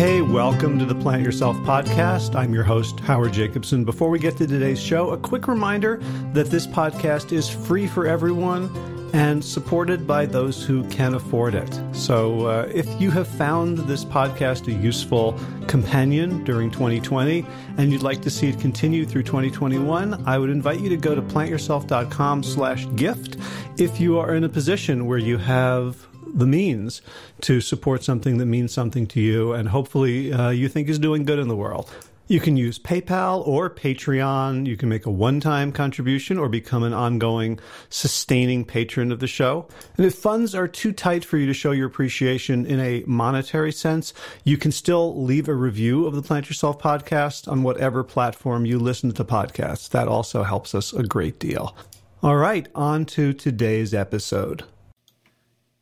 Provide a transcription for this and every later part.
Hey, welcome to the Plant Yourself podcast. I'm your host, Howard Jacobson. Before we get to today's show, a quick reminder that this podcast is free for everyone and supported by those who can afford it. So, uh, if you have found this podcast a useful companion during 2020 and you'd like to see it continue through 2021, I would invite you to go to plantyourself.com slash gift if you are in a position where you have the means to support something that means something to you and hopefully uh, you think is doing good in the world. You can use PayPal or Patreon. You can make a one time contribution or become an ongoing, sustaining patron of the show. And if funds are too tight for you to show your appreciation in a monetary sense, you can still leave a review of the Plant Yourself podcast on whatever platform you listen to podcasts. That also helps us a great deal. All right, on to today's episode.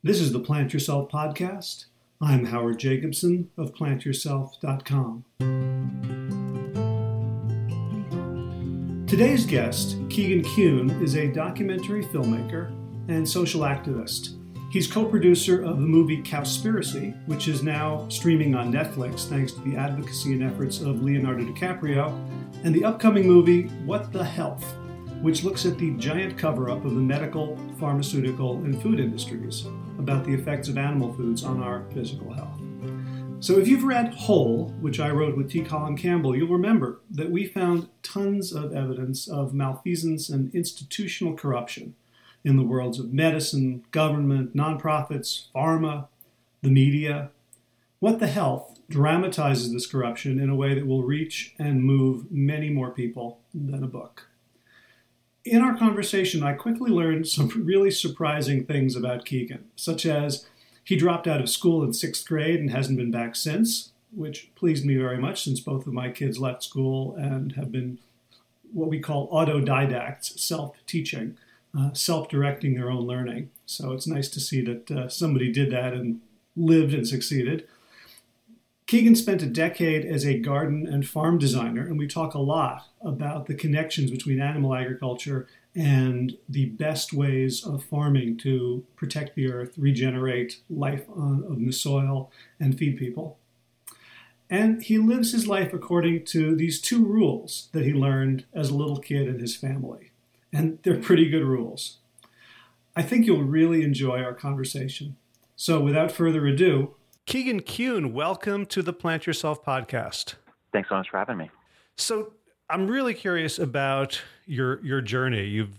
This is the Plant Yourself podcast. I'm Howard Jacobson of plantyourself.com. Today's guest, Keegan Kuhn, is a documentary filmmaker and social activist. He's co producer of the movie Cowspiracy, which is now streaming on Netflix thanks to the advocacy and efforts of Leonardo DiCaprio, and the upcoming movie What the Health, which looks at the giant cover up of the medical, pharmaceutical, and food industries about the effects of animal foods on our physical health. So, if you've read Whole, which I wrote with T. Colin Campbell, you'll remember that we found tons of evidence of malfeasance and institutional corruption in the worlds of medicine, government, nonprofits, pharma, the media. What the Health dramatizes this corruption in a way that will reach and move many more people than a book in our conversation, I quickly learned some really surprising things about Keegan, such as he dropped out of school in sixth grade and hasn't been back since, which pleased me very much since both of my kids left school and have been what we call autodidacts, self teaching, uh, self directing their own learning. So it's nice to see that uh, somebody did that and lived and succeeded. Keegan spent a decade as a garden and farm designer, and we talk a lot about the connections between animal agriculture and the best ways of farming to protect the earth, regenerate life on, the soil, and feed people. And he lives his life according to these two rules that he learned as a little kid in his family. And they're pretty good rules. I think you'll really enjoy our conversation. So, without further ado, Keegan Kuhn, welcome to the Plant Yourself podcast. Thanks so much for having me. So, I'm really curious about your your journey. You've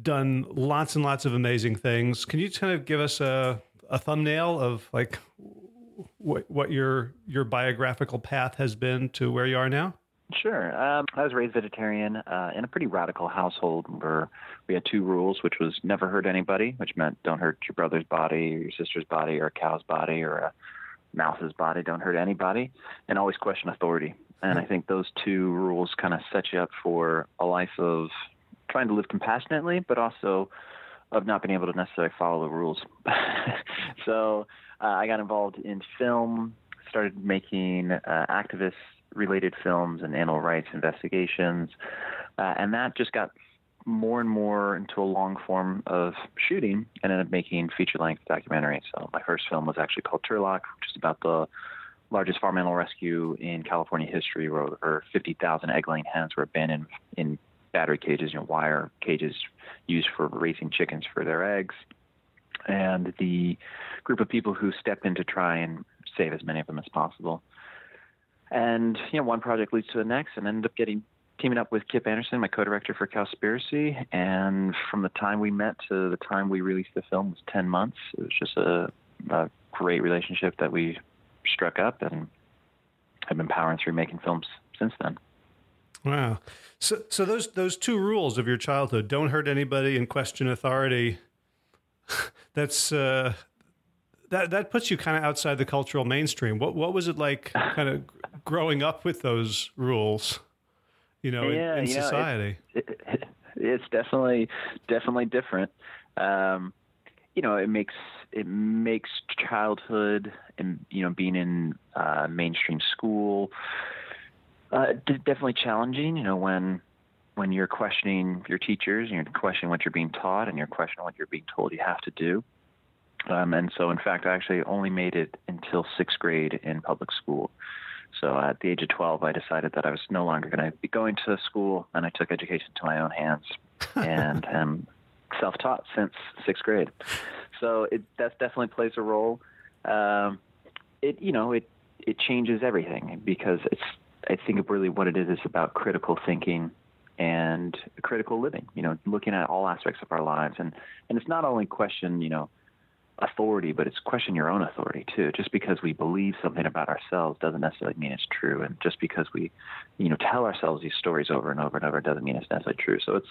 done lots and lots of amazing things. Can you kind of give us a, a thumbnail of like what what your your biographical path has been to where you are now? Sure. Um, I was raised vegetarian uh, in a pretty radical household where we had two rules, which was never hurt anybody, which meant don't hurt your brother's body, or your sister's body, or a cow's body, or a mouse's body, don't hurt anybody, and always question authority. And I think those two rules kind of set you up for a life of trying to live compassionately, but also of not being able to necessarily follow the rules. so uh, I got involved in film, started making uh, activist related films and animal rights investigations, uh, and that just got more and more into a long form of shooting and ended up making feature length documentaries. So my first film was actually called Turlock, which is about the largest farm animal rescue in California history, where over 50,000 egg-laying hens were abandoned in battery cages, you know, wire cages used for raising chickens for their eggs. And the group of people who stepped in to try and save as many of them as possible. And you know, one project leads to the next, and ended up getting teaming up with Kip Anderson, my co-director for Cowspiracy, and from the time we met to the time we released the film was 10 months. It was just a, a great relationship that we struck up and have been powering through making films since then. Wow. So so those those two rules of your childhood, don't hurt anybody and question authority, that's uh that that puts you kind of outside the cultural mainstream. What what was it like kind of growing up with those rules? You know, yeah, in, in you society. Know, it, it, it's definitely definitely different. Um, you know, it makes it makes childhood and you know being in uh, mainstream school uh, definitely challenging. You know, when when you're questioning your teachers and you're questioning what you're being taught and you're questioning what you're being told you have to do. Um, and so, in fact, I actually only made it until sixth grade in public school. So at the age of 12, I decided that I was no longer going to be going to school, and I took education to my own hands and am self-taught since sixth grade. So it that definitely plays a role. Um, it you know it it changes everything because it's I think of really what it is is about critical thinking and critical living. You know, looking at all aspects of our lives, and and it's not only question you know authority, but it's question your own authority too. Just because we believe something about ourselves doesn't necessarily mean it's true, and just because we, you know, tell ourselves these stories over and over and over doesn't mean it's necessarily true. So it's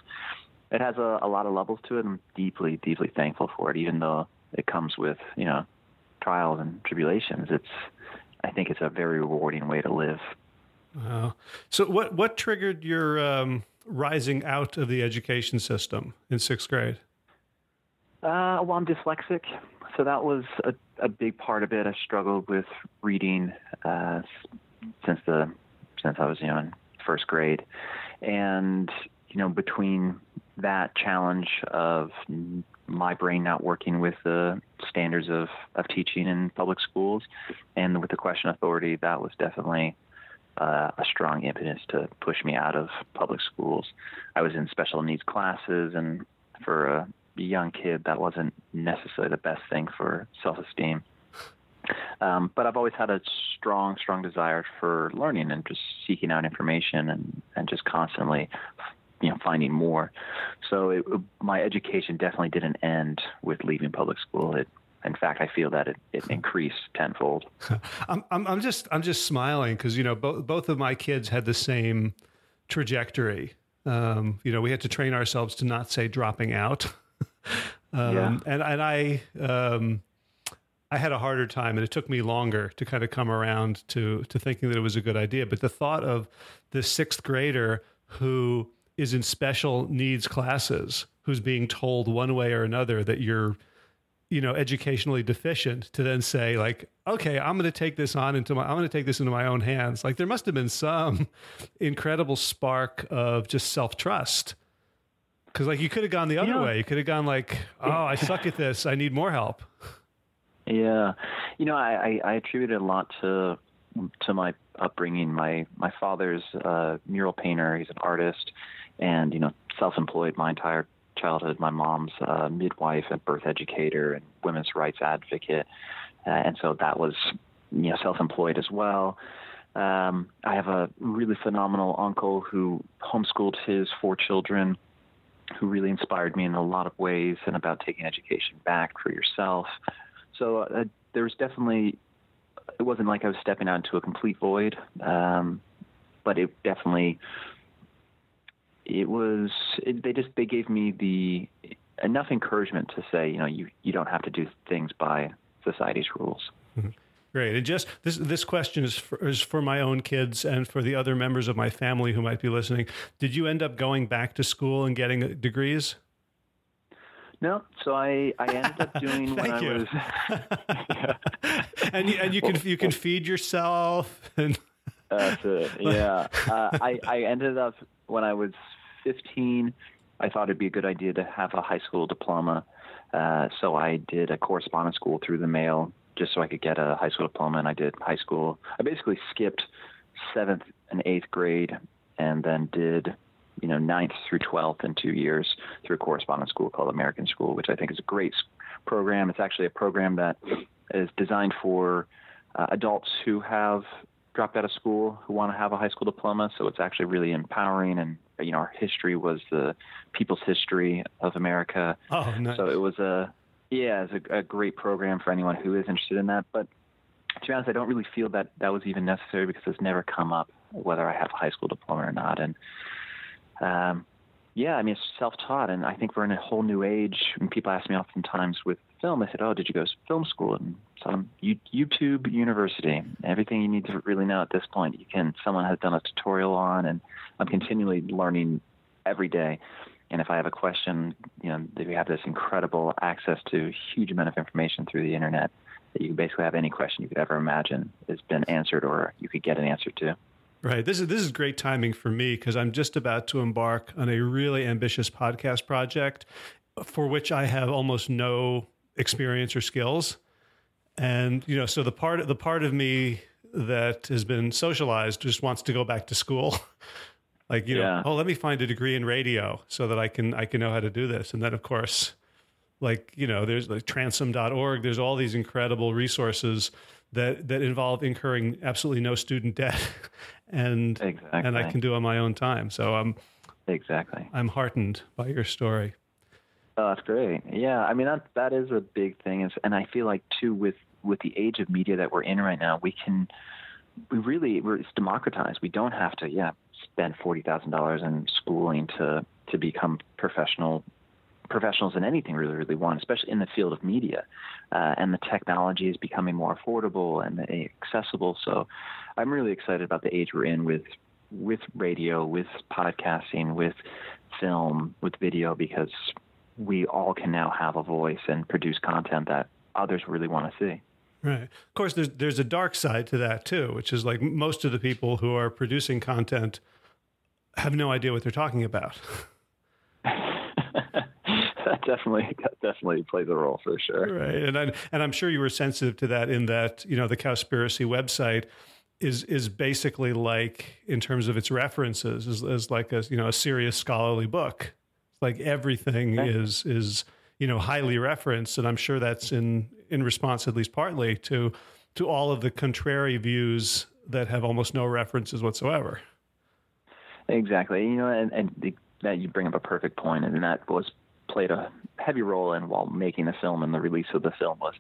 it has a, a lot of levels to it. I'm deeply, deeply thankful for it, even though it comes with you know trials and tribulations. It's I think it's a very rewarding way to live. Wow. So what what triggered your um, rising out of the education system in sixth grade? Uh, well, I'm dyslexic, so that was a, a big part of it. I struggled with reading uh, since the since I was you know in first grade, and you know between that challenge of my brain not working with the standards of, of teaching in public schools and with the question authority, that was definitely uh, a strong impetus to push me out of public schools. I was in special needs classes, and for a young kid, that wasn't necessarily the best thing for self esteem. Um, but I've always had a strong, strong desire for learning and just seeking out information and, and just constantly you know finding more. So it, my education definitely didn't end with leaving public school. It in fact, I feel that it, it increased tenfold. I'm, I'm, just I'm just smiling because you know both both of my kids had the same trajectory. Um, you know, we had to train ourselves to not say dropping out. um, yeah. And and I um, I had a harder time, and it took me longer to kind of come around to to thinking that it was a good idea. But the thought of the sixth grader who is in special needs classes who's being told one way or another that you're you know educationally deficient to then say like okay i'm going to take this on into my i'm going to take this into my own hands like there must have been some incredible spark of just self-trust because like you could have gone the other know, way. You could have gone like oh i suck at this. I need more help. Yeah. You know i i, I attribute it a lot to to my upbringing. My my father's a mural painter. He's an artist and you know self-employed my entire childhood. My mom's a midwife and birth educator and women's rights advocate, uh, and so that was you know self-employed as well. Um, I have a really phenomenal uncle who homeschooled his four children, who really inspired me in a lot of ways and about taking education back for yourself. So uh, there was definitely it wasn't like I was stepping out into a complete void, um, but it definitely it was it, they just they gave me the enough encouragement to say you know you you don't have to do things by society's rules. Mm-hmm. Great. And just this this question is for, is for my own kids and for the other members of my family who might be listening. Did you end up going back to school and getting degrees? No, so I, I ended up doing when you. I was. and you, and you can you can feed yourself and. That's it. Yeah, uh, I I ended up when I was 15, I thought it'd be a good idea to have a high school diploma. Uh, so I did a correspondence school through the mail just so I could get a high school diploma. And I did high school. I basically skipped seventh and eighth grade and then did, you know, ninth through 12th in two years through a correspondence school called American School, which I think is a great program. It's actually a program that is designed for uh, adults who have dropped out of school who want to have a high school diploma. So it's actually really empowering. And, you know, our history was the people's history of America. Oh, nice. So it was a, yeah, it's a, a great program for anyone who is interested in that. But to be honest, I don't really feel that that was even necessary because it's never come up whether I have a high school diploma or not. And, um, yeah, I mean, it's self-taught, and I think we're in a whole new age. And people ask me oftentimes with film, I said, "Oh, did you go to film school?" And so I'm YouTube University. Everything you need to really know at this point, you can. Someone has done a tutorial on, and I'm continually learning every day. And if I have a question, you know, we have this incredible access to a huge amount of information through the internet that you basically have any question you could ever imagine has been answered, or you could get an answer to. Right. This is this is great timing for me because I'm just about to embark on a really ambitious podcast project for which I have almost no experience or skills. And you know, so the part the part of me that has been socialized just wants to go back to school. like, you yeah. know, oh, let me find a degree in radio so that I can I can know how to do this. And then of course, like, you know, there's like transom.org, there's all these incredible resources that that involve incurring absolutely no student debt and exactly. and I can do on my own time. So I'm Exactly. I'm heartened by your story. Oh, that's great. Yeah, I mean that that is a big thing, is, and I feel like too with with the age of media that we're in right now, we can we really we're, it's democratized. We don't have to yeah spend forty thousand dollars in schooling to to become professional professionals in anything really really want, especially in the field of media. Uh, and the technology is becoming more affordable and accessible. So I'm really excited about the age we're in with with radio, with podcasting, with film, with video, because we all can now have a voice and produce content that others really want to see. Right. Of course, there's there's a dark side to that too, which is like most of the people who are producing content have no idea what they're talking about. that definitely that definitely plays a role for sure. Right, and I, and I'm sure you were sensitive to that in that you know the Cowspiracy website is is basically like in terms of its references is, is like a you know a serious scholarly book. It's like everything okay. is is you know highly referenced, and I'm sure that's in in response at least partly to to all of the contrary views that have almost no references whatsoever. Exactly, you know, and, and the, that you bring up a perfect point, and that was played a heavy role in while making the film and the release of the film was,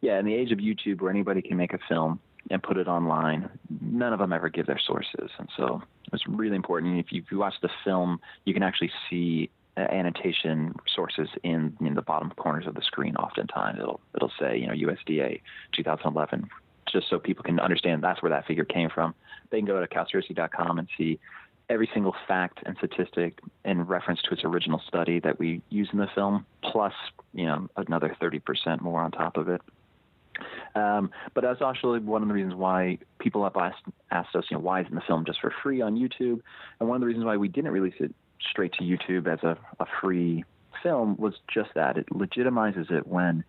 yeah, in the age of YouTube where anybody can make a film and put it online. None of them ever give their sources, and so it's really important. If you, if you watch the film, you can actually see uh, annotation sources in, in the bottom corners of the screen. Oftentimes, it'll it'll say you know USDA 2011, just so people can understand that's where that figure came from. They can go to cowspiracy.com and see every single fact and statistic in reference to its original study that we use in the film, plus you know another 30% more on top of it. Um, but that's actually one of the reasons why people have asked, asked us, you know, why isn't the film just for free on YouTube? And one of the reasons why we didn't release it straight to YouTube as a, a free film was just that it legitimizes it when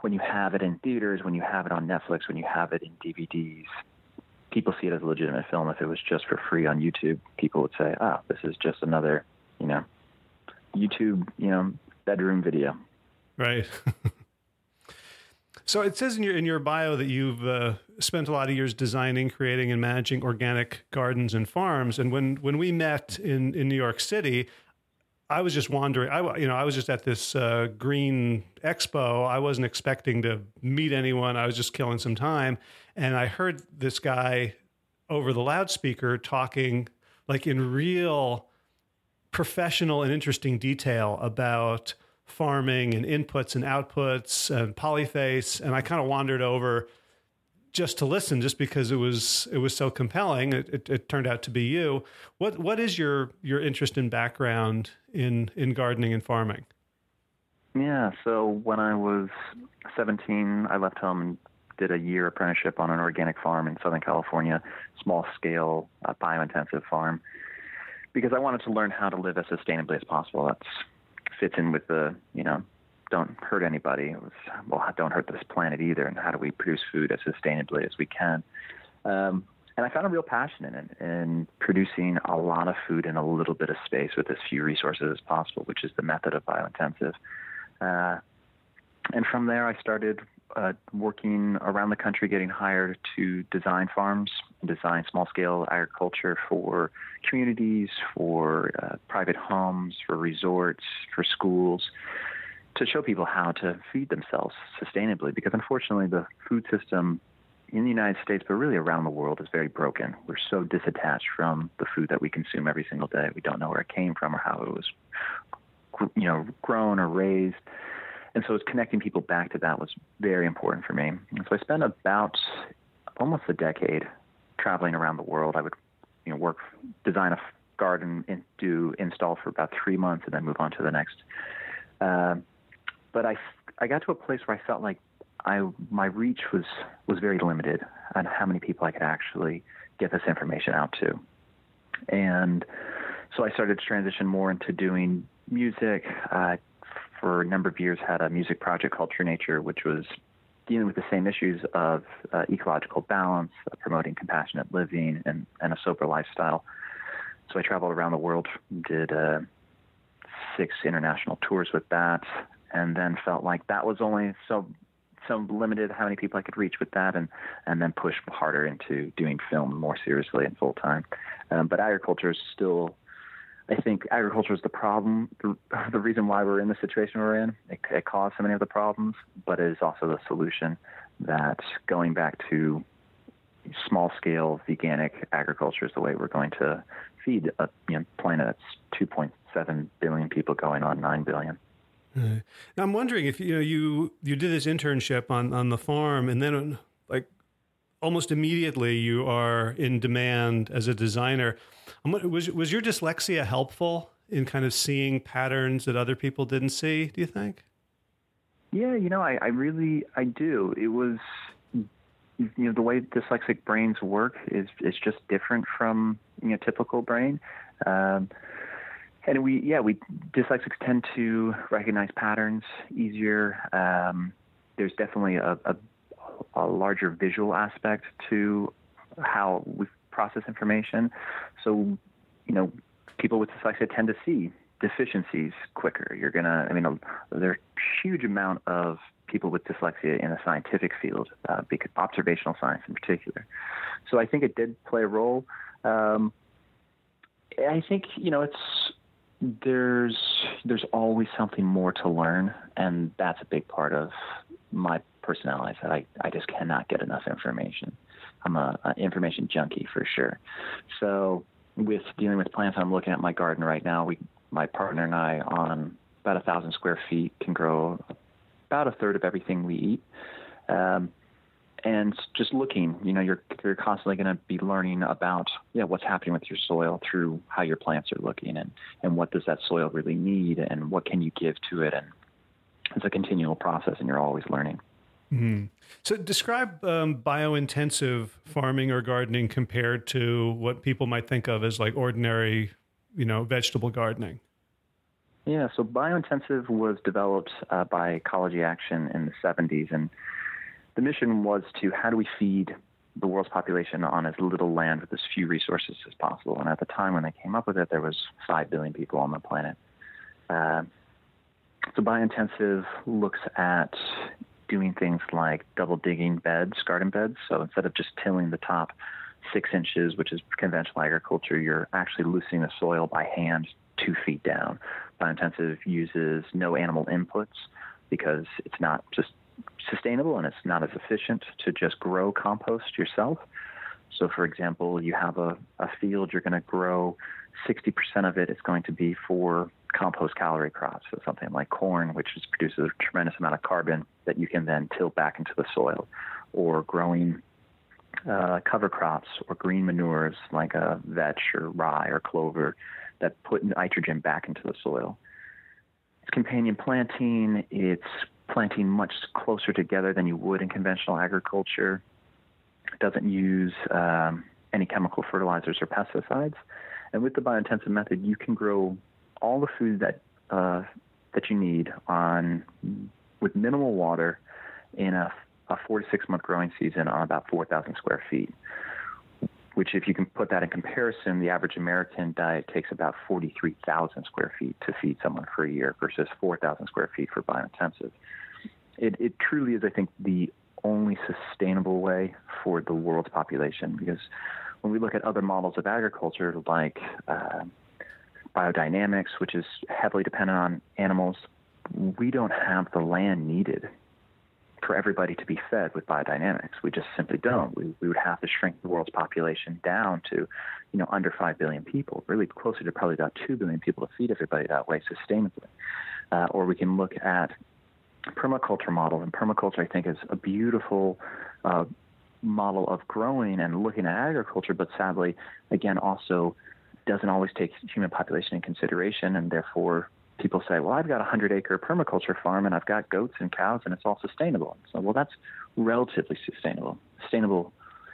when you have it in theaters, when you have it on Netflix, when you have it in DVDs. People see it as a legitimate film. If it was just for free on YouTube, people would say, "Ah, oh, this is just another, you know, YouTube, you know, bedroom video." Right. So it says in your in your bio that you've uh, spent a lot of years designing, creating, and managing organic gardens and farms. And when when we met in in New York City, I was just wandering. I you know I was just at this uh, green expo. I wasn't expecting to meet anyone. I was just killing some time, and I heard this guy over the loudspeaker talking like in real professional and interesting detail about farming and inputs and outputs and polyface and i kind of wandered over just to listen just because it was it was so compelling it, it, it, turned out to be you. What what is your your interest and background in in gardening and farming? Yeah so when i was 17 i left home and did a year apprenticeship on an organic farm in southern california small scale uh, biointensive farm because i wanted to learn how to live as sustainably as possible. That's fits in with the you know don't hurt anybody. It was well, don't hurt this planet either, and how do we produce food as sustainably as we can? Um, and I found a real passion in it, in producing a lot of food in a little bit of space with as few resources as possible, which is the method of biointensive. Uh, and from there, I started uh, working around the country, getting hired to design farms, design small scale agriculture for communities, for uh, private homes, for resorts, for schools, to show people how to feed themselves sustainably. Because unfortunately, the food system in the United States, but really around the world, is very broken. We're so disattached from the food that we consume every single day. We don't know where it came from or how it was, you know, grown or raised and so, connecting people back to that was very important for me. And so, I spent about almost a decade traveling around the world. I would, you know, work, design a garden, and do install for about three months, and then move on to the next. Uh, but I, I got to a place where I felt like I, my reach was was very limited on how many people I could actually get this information out to, and so I started to transition more into doing music, uh, for a number of years had a music project called True Nature, which was dealing with the same issues of uh, ecological balance, uh, promoting compassionate living, and, and a sober lifestyle. So I traveled around the world, did uh, six international tours with that, and then felt like that was only so so limited how many people I could reach with that, and and then push harder into doing film more seriously and full time. Um, but agriculture is still I think agriculture is the problem, the, the, reason why we're in the situation we're in. It, it, caused so many of the problems, but it is also the solution that going back to small scale veganic agriculture is the way we're going to feed a you know, planet that's 2.7 billion people going on 9 billion. Now I'm wondering if you know you you did this internship on on the farm and then like almost immediately you are in demand as a designer. Was was your dyslexia helpful in kind of seeing patterns that other people didn't see? Do you think? Yeah, you know, I, I really I do. It was you know the way dyslexic brains work is is just different from you know typical brain. Um, and we yeah we dyslexics tend to recognize patterns easier. Um, there's definitely a, a a larger visual aspect to how we process information. So, you know, people with dyslexia tend to see deficiencies quicker. You're gonna, I mean, there's a huge amount of people with dyslexia in the scientific field, uh, because observational science in particular. So I think it did play a role. Um, I think you know it's there's there's always something more to learn, and that's a big part of my personality. I I, I just cannot get enough information. I'm a, a information junkie for sure. So with dealing with plants, I'm looking at my garden right now. We, my partner and I, on about a thousand square feet, can grow about a third of everything we eat. Um, and just looking, you know, you're you're constantly going to be learning about yeah what's happening with your soil through how your plants are looking and and what does that soil really need and what can you give to it and it's a continual process and you're always learning. Mm-hmm. So, describe um, biointensive farming or gardening compared to what people might think of as like ordinary, you know, vegetable gardening. Yeah, so biointensive was developed uh, by Ecology Action in the 70s, and the mission was to how do we feed the world's population on as little land with as few resources as possible. And at the time when they came up with it, there was five billion people on the planet. Uh, so biointensive looks at doing things like double digging beds, garden beds. So instead of just tilling the top six inches, which is conventional agriculture, you're actually loosening the soil by hand two feet down. Biointensive uses no animal inputs because it's not just sustainable and it's not as efficient to just grow compost yourself. So, for example, you have a, a field, you're going to grow 60% of it is going to be for compost calorie crops. So something like corn, which is, produces a tremendous amount of carbon that you can then till back into the soil, or growing uh, cover crops or green manures like a vetch or rye or clover that put nitrogen back into the soil. It's companion planting. It's planting much closer together than you would in conventional agriculture. It doesn't use um, any chemical fertilizers or pesticides. And with the biointensive method, you can grow all the food that uh, that you need on with minimal water in a, a four to six month growing season on about 4,000 square feet. Which, if you can put that in comparison, the average American diet takes about 43,000 square feet to feed someone for a year versus 4,000 square feet for biointensive. It, it truly is, I think, the only sustainable way for the world's population because when we look at other models of agriculture like uh, biodynamics, which is heavily dependent on animals, we don't have the land needed for everybody to be fed with biodynamics. We just simply don't. We, we would have to shrink the world's population down to, you know, under 5 billion people, really closer to probably about 2 billion people to feed everybody that way sustainably. Uh, or we can look at permaculture model, and permaculture, I think, is a beautiful uh, model of growing and looking at agriculture, but sadly, again, also doesn't always take human population in consideration, and therefore people say, well, I've got a 100 acre permaculture farm and I've got goats and cows and it's all sustainable. So, well, that's relatively sustainable. Sustainable,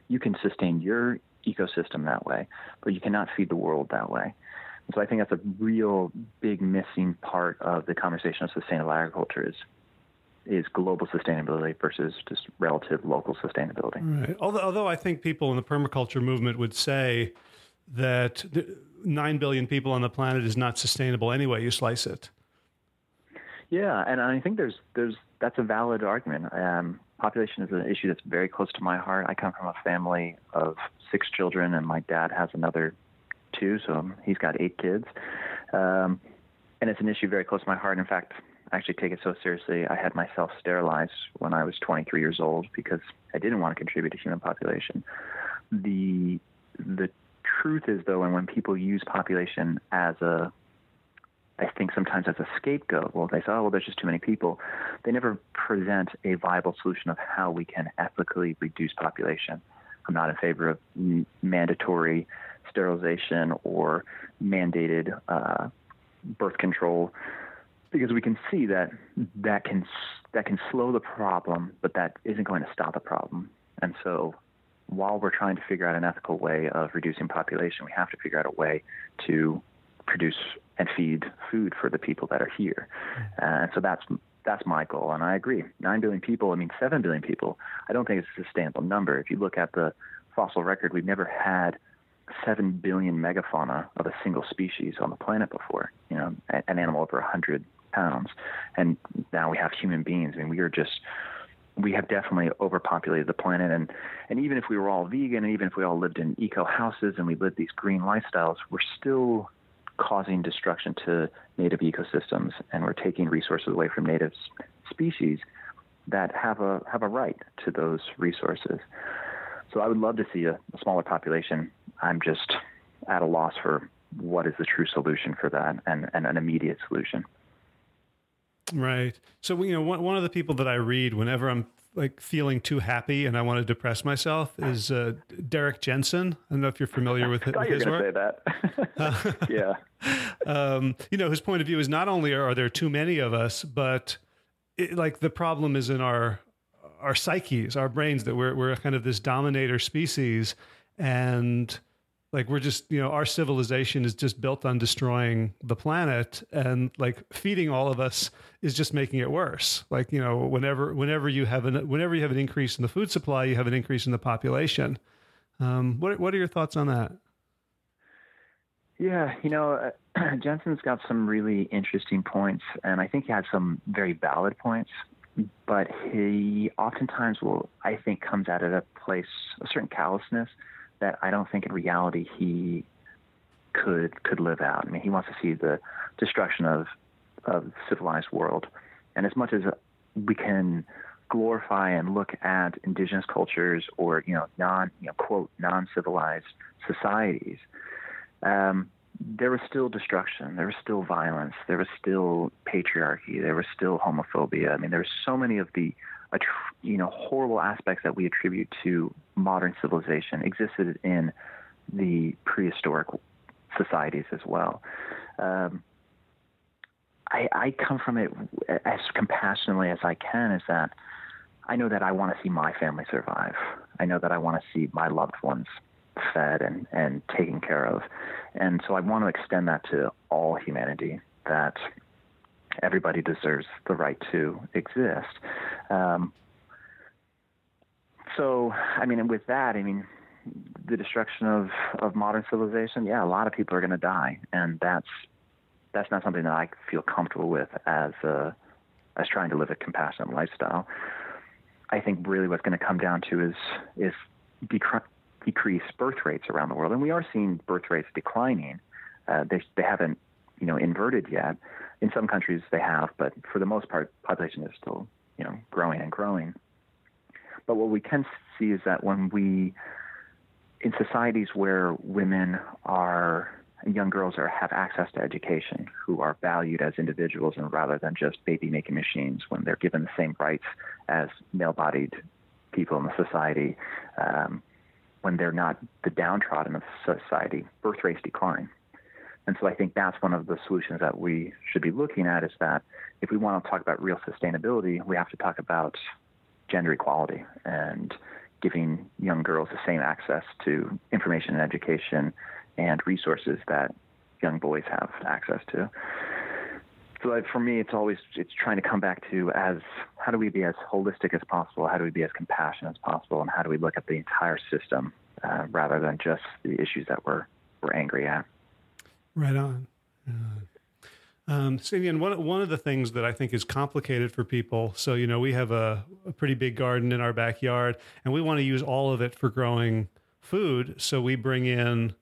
you can sustain your ecosystem that way, but you cannot feed the world that way. So I think that's a real big missing part of the conversation of sustainable agriculture is is global sustainability versus just relative local sustainability. Right. Although, although I think people in the permaculture movement would say that nine billion people on the planet is not sustainable anyway. You slice it. Yeah, and I think there's there's that's a valid argument. Um, population is an issue that's very close to my heart. I come from a family of six children, and my dad has another two, so he's got eight kids. Um, and it's an issue very close to my heart. In fact, actually take it so seriously. I had myself sterilized when I was 23 years old because I didn't want to contribute to human population. The the truth is though, and when people use population as a I think sometimes as a scapegoat. Well, they say, oh, well, there's just too many people. They never present a viable solution of how we can ethically reduce population. I'm not in favor of mandatory sterilization or mandated uh, birth control because we can see that that can that can slow the problem, but that isn't going to stop the problem. And so, while we're trying to figure out an ethical way of reducing population, we have to figure out a way to produce and feed food for the people that are here. Mm-hmm. And so that's that's my goal, and I agree. Nine billion people, I mean seven billion people. I don't think it's a sustainable number. If you look at the fossil record, we've never had 7 billion megafauna of a single species on the planet before, you know, an animal over 100 pounds. And now we have human beings. I mean, we are just, we have definitely overpopulated the planet. And, and even if we were all vegan, and even if we all lived in eco houses and we lived these green lifestyles, we're still causing destruction to native ecosystems and we're taking resources away from native species that have a have a right to those resources. So I would love to see a, a smaller population. I'm just at a loss for what is the true solution for that and, and an immediate solution. Right. So you know, one one of the people that I read whenever I'm like feeling too happy and I want to depress myself is uh, Derrick Jensen. I don't know if you're familiar with, with his work. Say that. yeah. Um, you know, his point of view is not only are there too many of us, but it, like the problem is in our our psyches, our brains, that we're we're kind of this dominator species, and like we're just you know our civilization is just built on destroying the planet, and like feeding all of us is just making it worse. Like you know, whenever whenever you have an whenever you have an increase in the food supply, you have an increase in the population. Um, what what are your thoughts on that? Yeah, you know, uh, Jensen's got some really interesting points, and I think he had some very valid points but he oftentimes will, I think, comes at it a place, a certain callousness that I don't think in reality he could could live out. I mean, he wants to see the destruction of of the civilized world, and as much as we can glorify and look at indigenous cultures or you know non you know quote non civilized societies. Um, there was still destruction. There was still violence. There was still patriarchy. There was still homophobia. I mean, there were so many of the, you know, horrible aspects that we attribute to modern civilization existed in the prehistoric societies as well. Um, I, I come from it as compassionately as I can. Is that I know that I want to see my family survive. I know that I want to see my loved ones fed and, and taken care of. And so I want to extend that to all humanity that everybody deserves the right to exist. Um, so, I mean, with that, I mean, the destruction of, of modern civilization, yeah, a lot of people are going to die, and that's that's not something that I feel comfortable with as a, as trying to live a compassionate lifestyle. I think really what's going to come down to is is decre- decrease birth rates around the world, and we are seeing birth rates declining. Uh, they they haven't you know inverted yet. In some countries they have, but for the most part, population is still you know growing and growing. But what we can see is that when we in societies where women are young girls are have access to education who are valued as individuals and rather than just baby making machines when they're given the same rights as male bodied people in the society um, when they're not the downtrodden of society, birth rates decline. And so I think that's one of the solutions that we should be looking at is that if we want to talk about real sustainability, we have to talk about gender equality and giving young girls the same access to information and education and resources that young boys have access to. So for me, it's always it's trying to come back to as how do we be as holistic as possible, how do we be as compassionate as possible, and how do we look at the entire system uh, rather than just the issues that we're we're angry at. Right on. Uh, um, one one of the things that I think is complicated for people. So you know, we have a, a pretty big garden in our backyard, and we want to use all of it for growing food. So we bring in,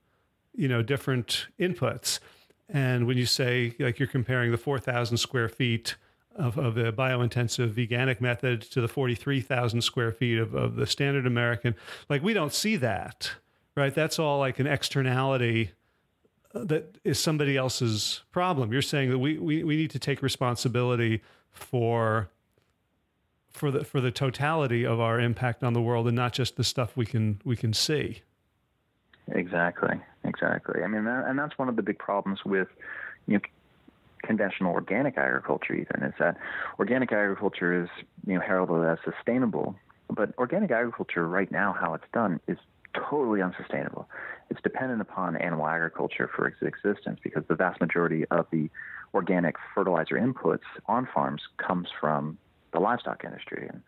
you know, different inputs. And when you say like you're comparing the four thousand square feet of, of the biointensive veganic method to the forty three thousand square feet of, of the standard American, like we don't see that, right? That's all like an externality that is somebody else's problem. You're saying that we, we, we need to take responsibility for for the for the totality of our impact on the world and not just the stuff we can we can see. Exactly, exactly. I mean, that, and that's one of the big problems with you know conventional organic agriculture. Even is that organic agriculture is you know heralded as sustainable, but organic agriculture right now, how it's done, is totally unsustainable. It's dependent upon animal agriculture for its existence because the vast majority of the organic fertilizer inputs on farms comes from the livestock industry. And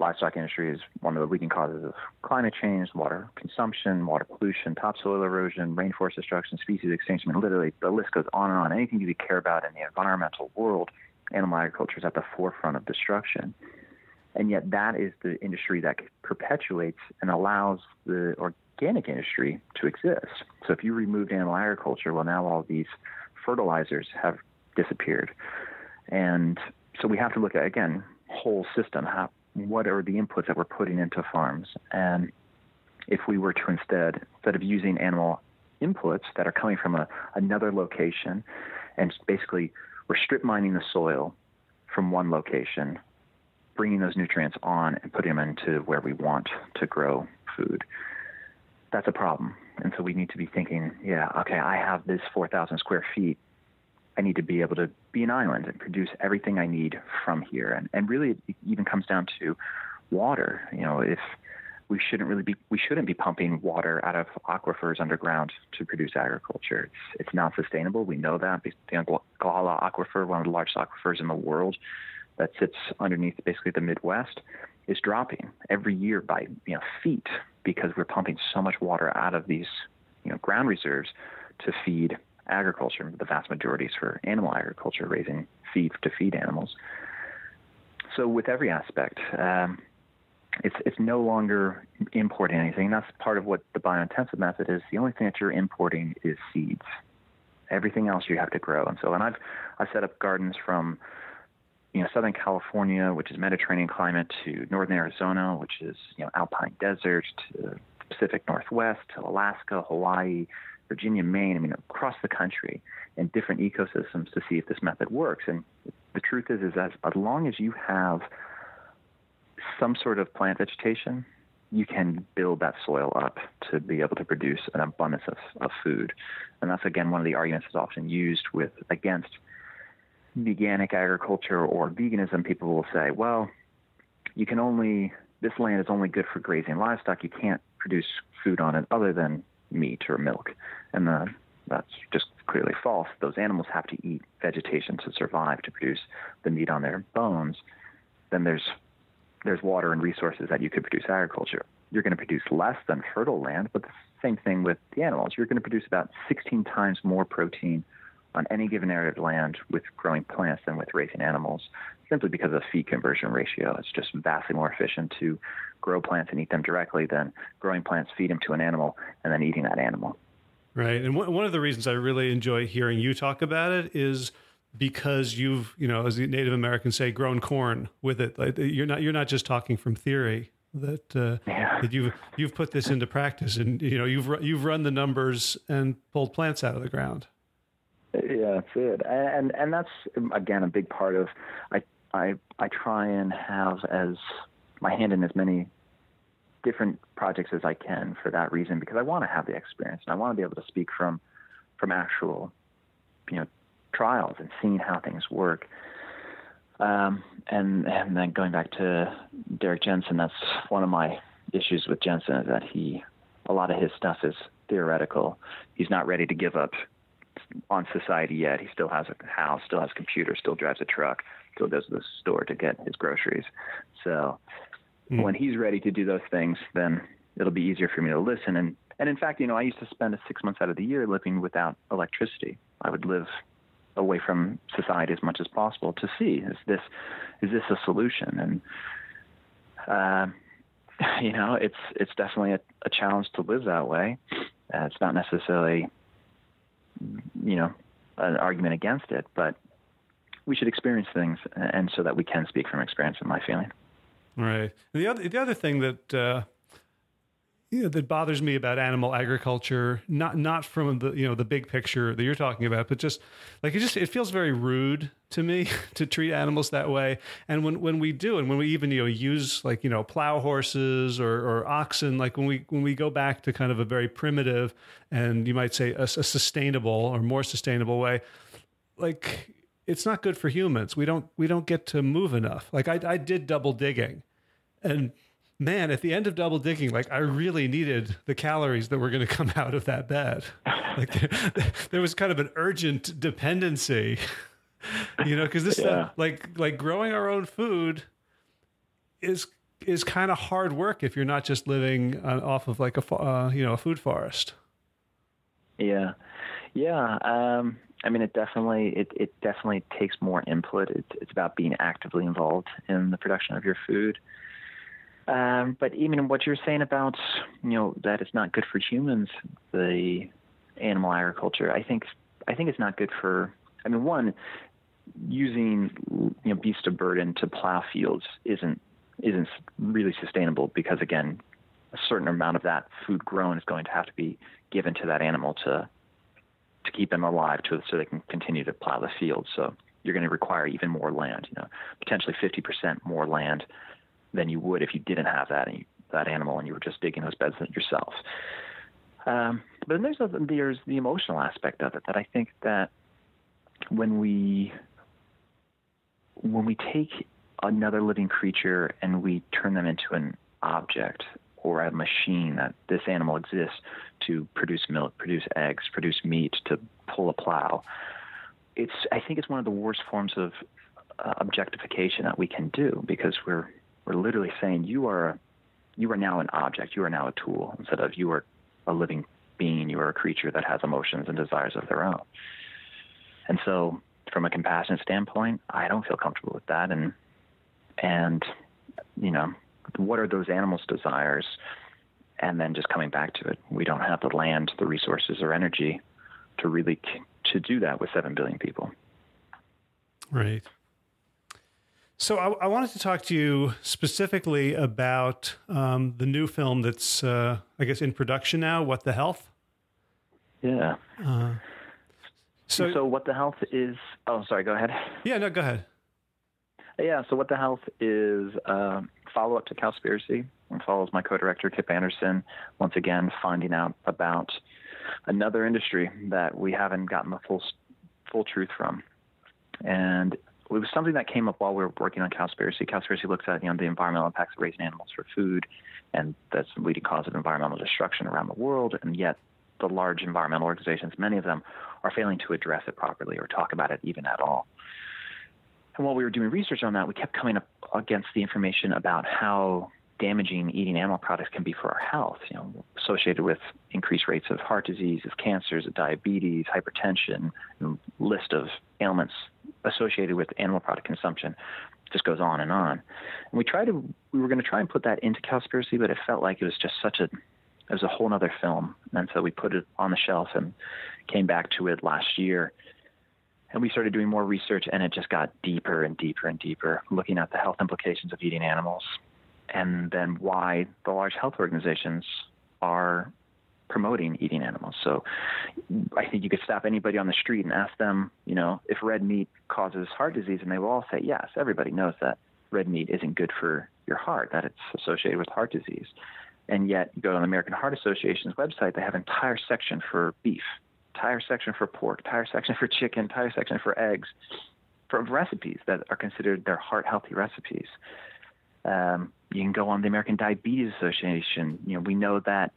livestock industry is one of the leading causes of climate change, water consumption, water pollution, topsoil erosion, rainforest destruction, species extinction. I mean, literally, the list goes on and on. Anything you could care about in the environmental world, animal agriculture is at the forefront of destruction. And yet, that is the industry that perpetuates and allows the organic industry to exist. So, if you removed animal agriculture, well, now all these fertilizers have disappeared. And so, we have to look at, again, whole system. How, what are the inputs that we're putting into farms? And if we were to instead, instead of using animal inputs that are coming from a, another location, and basically we're strip mining the soil from one location bringing those nutrients on and putting them into where we want to grow food. That's a problem. And so we need to be thinking, yeah, okay, I have this 4,000 square feet. I need to be able to be an island and produce everything I need from here. And, and really, it even comes down to water. You know, if we shouldn't really be we shouldn't be pumping water out of aquifers underground to produce agriculture. It's it's not sustainable. We know that. The Ogallala aquifer, one of the largest aquifers in the world, that sits underneath basically the Midwest is dropping every year by you know feet because we're pumping so much water out of these you know ground reserves to feed agriculture. The vast majority is for animal agriculture, raising feed to feed animals. So with every aspect, um, it's it's no longer importing anything. That's part of what the biointensive method is. The only thing that you're importing is seeds. Everything else you have to grow. And so, and I've I've set up gardens from you know, Southern California, which is Mediterranean climate, to Northern Arizona, which is, you know, alpine desert, to Pacific Northwest, to Alaska, Hawaii, Virginia, Maine, I mean, across the country in different ecosystems to see if this method works. And the truth is, is that as long as you have some sort of plant vegetation, you can build that soil up to be able to produce an abundance of, of food. And that's, again, one of the arguments that's often used with against – veganic agriculture or veganism, people will say, well, you can only, this land is only good for grazing livestock. You can't produce food on it other than meat or milk. And the, that's just clearly false. Those animals have to eat vegetation to survive, to produce the meat on their bones. Then there's, there's water and resources that you could produce agriculture. You're going to produce less than fertile land, but the same thing with the animals. You're going to produce about 16 times more protein on any given area of land with growing plants than with raising animals, simply because of feed conversion ratio. It's just vastly more efficient to grow plants and eat them directly than growing plants, feed them to an animal, and then eating that animal. Right. And one of the reasons I really enjoy hearing you talk about it is because you've, you know, as the Native Americans say, grown corn with it. Like you're not you're not just talking from theory. That uh, yeah. that you've you've put this into practice, and you know you've you've run the numbers and pulled plants out of the ground. Yeah, that's it. And and that's again a big part of I I I try and have as my hand in as many different projects as I can for that reason because I want to have the experience and I want to be able to speak from from actual you know trials and seeing how things work. Um, and and then going back to Derrick Jensen, that's one of my issues with Jensen is that he a lot of his stuff is theoretical. He's not ready to give up on society yet. He still has a house, still has a computer, still drives a truck, still goes to the store to get his groceries. So mm. when he's ready to do those things, then it'll be easier for me to listen. And and in fact, you know, I used to spend six months out of the year living without electricity. I would live away from society as much as possible to see is this is this a solution and uh, you know it's it's definitely a, a challenge to live that way uh, it's not necessarily you know an argument against it but we should experience things and so that we can speak from experience in my feeling. Right. The other the other thing that uh you know, that bothers me about animal agriculture, not not from the you know the big picture that you're talking about, but just like it just it feels very rude to me to treat animals that way. And when when we do, and when we even you know use like you know plow horses or, or oxen, like when we when we go back to kind of a very primitive and you might say a, a sustainable or more sustainable way, like it's not good for humans. We don't we don't get to move enough. Like I I did double digging, and man, at the end of double digging, like I really needed the calories that were going to come out of that bed. Like there, there was kind of an urgent dependency, you know, because this yeah. like like growing our own food is is kind of hard work if you're not just living uh, off of like a uh, you know a food forest. Yeah, yeah. Um, I mean, it definitely it, it definitely takes more input. It's it's about being actively involved in the production of your food. Um, but even what you're saying about you know that it's not good for humans, the animal agriculture, I think I think it's not good for. I mean, one using you know beast of burden to plow fields isn't isn't really sustainable because again, a certain amount of that food grown is going to have to be given to that animal to to keep them alive to so they can continue to plow the field. So you're going to require even more land, you know, potentially 50% more land than you would if you didn't have that you, that animal and you were just digging those beds yourself. Um, but then there's a, there's the emotional aspect of it that I think that when we when we take another living creature and we turn them into an object or a machine that this animal exists to produce milk, produce eggs, produce meat, to pull a plow. It's I think it's one of the worst forms of uh, objectification that we can do because we're we're literally saying you are you are now an object, you are now a tool instead of you are a living being, you are a creature that has emotions and desires of their own. And so, from a compassionate standpoint, I don't feel comfortable with that. And and you know, what are those animals' desires? And then just coming back to it, we don't have the land, the resources, or energy to really to do that with seven billion people. Right. So I, I, wanted to talk to you specifically about um, the new film that's, uh, I guess, in production now. What the health? Yeah. Uh, so, so what the health is? Oh, sorry. Go ahead. Yeah. No. Go ahead. Yeah. So what the health is? Uh, follow up to Cowspiracy and follows my co-director Kip Anderson once again finding out about another industry that we haven't gotten the full full truth from, and it was something that came up while we were working on Cowspiracy. Cowspiracy looks at you know the environmental impacts of raising animals for food, and that's the leading cause of environmental destruction around the world. And yet, the large environmental organizations, many of them, are failing to address it properly or talk about it even at all. And while we were doing research on that, we kept coming up against the information about how damaging eating animal products can be for our health, you know, associated with increased rates of heart disease, of cancers, of diabetes, hypertension, list of ailments associated with animal product consumption. Just goes on and on. And we tried to, we were going to try and put that into Cowspiracy, but it felt like it was just such a, it was a whole other film. And so we put it on the shelf and came back to it last year. And we started doing more research, and it just got deeper and deeper and deeper, looking at the health implications of eating animals, and then why the large health organizations are promoting eating animals. So I think you could stop anybody on the street and ask them, you know, if red meat causes heart disease, and they will all say yes. Everybody knows that red meat isn't good for your heart, that it's associated with heart disease. And yet, you go to the American Heart Association's website, they have an entire section for beef, entire section for pork, entire section for chicken, entire section for eggs, for recipes that are considered their heart healthy recipes. Um, you can go on the American Diabetes Association. You know, we know that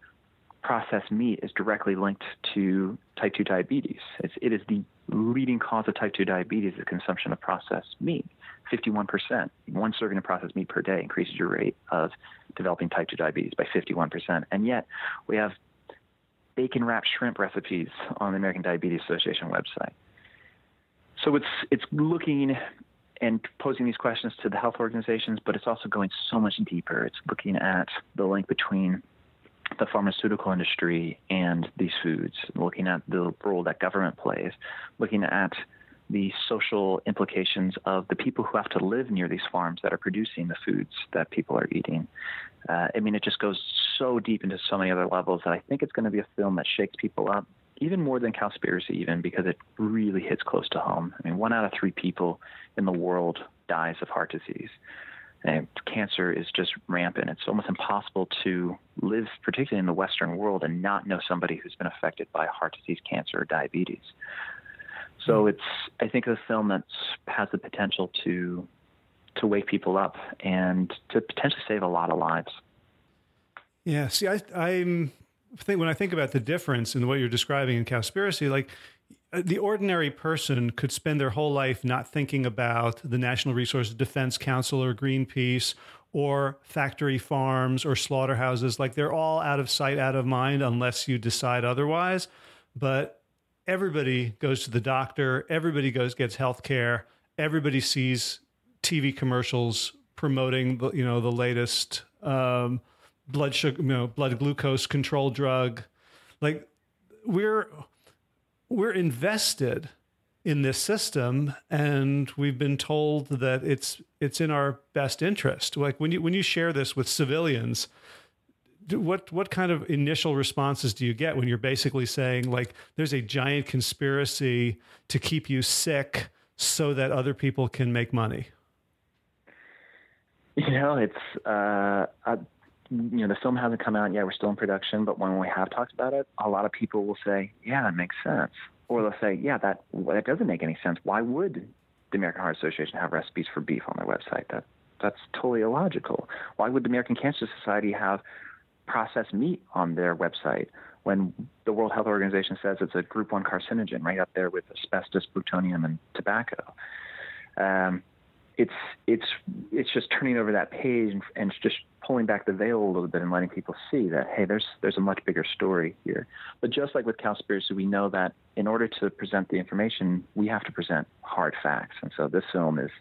processed meat is directly linked to type 2 diabetes. It's, it is the leading cause of type 2 diabetes, the consumption of processed meat. 51%. One serving of processed meat per day increases your rate of developing type 2 diabetes by 51%. And yet, we have bacon wrapped shrimp recipes on the American Diabetes Association website. So it's it's looking and posing these questions to the health organizations, but it's also going so much deeper. It's looking at the link between the pharmaceutical industry and these foods, looking at the role that government plays, looking at the social implications of the people who have to live near these farms that are producing the foods that people are eating. Uh, I mean, it just goes so deep into so many other levels that I think it's going to be a film that shakes people up even more than Cowspiracy, even because it really hits close to home. I mean, one out of three people in the world dies of heart disease. And cancer is just rampant. It's almost impossible to live, particularly in the Western world, and not know somebody who's been affected by heart disease, cancer, or diabetes. So hmm. it's, I think, a film that has the potential to to wake people up and to potentially save a lot of lives. Yeah. See, I, I'm think when I think about the difference in what you're describing in Cowspiracy, like uh, the ordinary person could spend their whole life not thinking about the National Resources Defense Council or Greenpeace or factory farms or slaughterhouses. Like they're all out of sight, out of mind, unless you decide otherwise. But everybody goes to the doctor, everybody goes gets health care, everybody sees TV commercials promoting the you know the latest um, blood sugar, you know, blood glucose control drug. Like we're we're invested in this system and we've been told that it's it's in our best interest like when you when you share this with civilians what what kind of initial responses do you get when you're basically saying like there's a giant conspiracy to keep you sick so that other people can make money you know it's uh, you know, the film hasn't come out yet. We're still in production, but when we have talked about it, a lot of people will say, "Yeah, that makes sense," or they'll say, "Yeah, that that doesn't make any sense. Why would the American Heart Association have recipes for beef on their website? That that's totally illogical. Why would the American Cancer Society have processed meat on their website when the World Health Organization says it's a Group One carcinogen, right up there with asbestos, plutonium, and tobacco?" Um, it's it's it's just turning over that page and, and just pulling back the veil a little bit and letting people see that hey, there's there's a much bigger story here. But just like with Cowspiracy, we know that in order to present the information, we have to present hard facts, and so this film is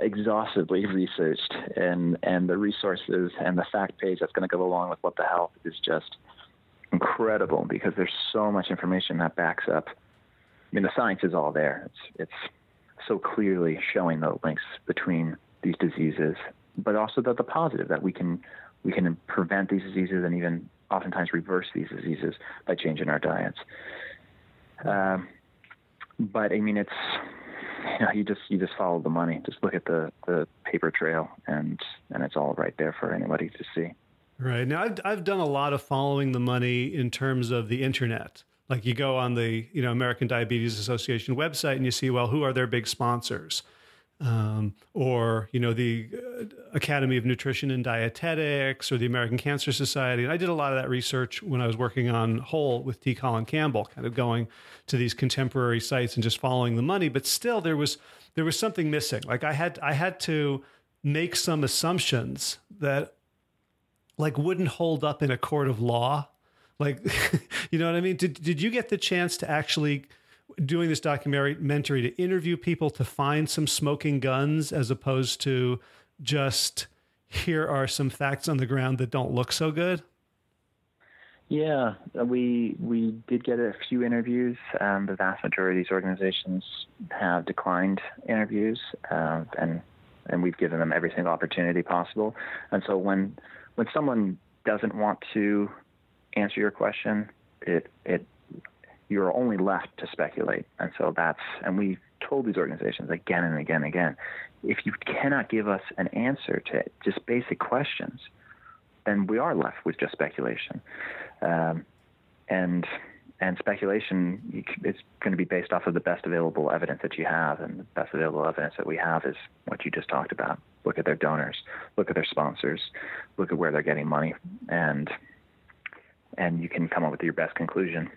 exhaustively researched, and and the resources and the fact page that's going to go along with what the health is just incredible because there's so much information that backs up. I mean, the science is all there. It's it's so clearly showing the links between these diseases, but also the, the positive that we can we can prevent these diseases and even oftentimes reverse these diseases by changing our diets. Um, but I mean, it's you know, you just you just follow the money. Just look at the the paper trail, and and it's all right there for anybody to see. Right now, I've I've done a lot of following the money in terms of the internet. Like you go on the you know American Diabetes Association website and you see well who are their big sponsors, um, or you know the uh, Academy of Nutrition and Dietetics or the American Cancer Society. And I did a lot of that research when I was working on Whole with T. Colin Campbell, kind of going to these contemporary sites and just following the money. But still, there was there was something missing. Like I had I had to make some assumptions that like wouldn't hold up in a court of law like, you know what I mean? Did did you get the chance to actually doing this documentary to interview people to find some smoking guns as opposed to just here are some facts on the ground that don't look so good? Yeah, we we did get a few interviews. Um, the vast majority of these organizations have declined interviews, uh, and and we've given them every single opportunity possible. And so when when someone doesn't want to answer your question, it it you're only left to speculate. And so that's and we told these organizations again and again and again, if you cannot give us an answer to just basic questions, then we are left with just speculation. Um, and and speculation is going to be based off of the best available evidence that you have, and the best available evidence that we have is what you just talked about. Look at their donors, look at their sponsors, look at where they're getting money, and and you can come up with your best conclusion.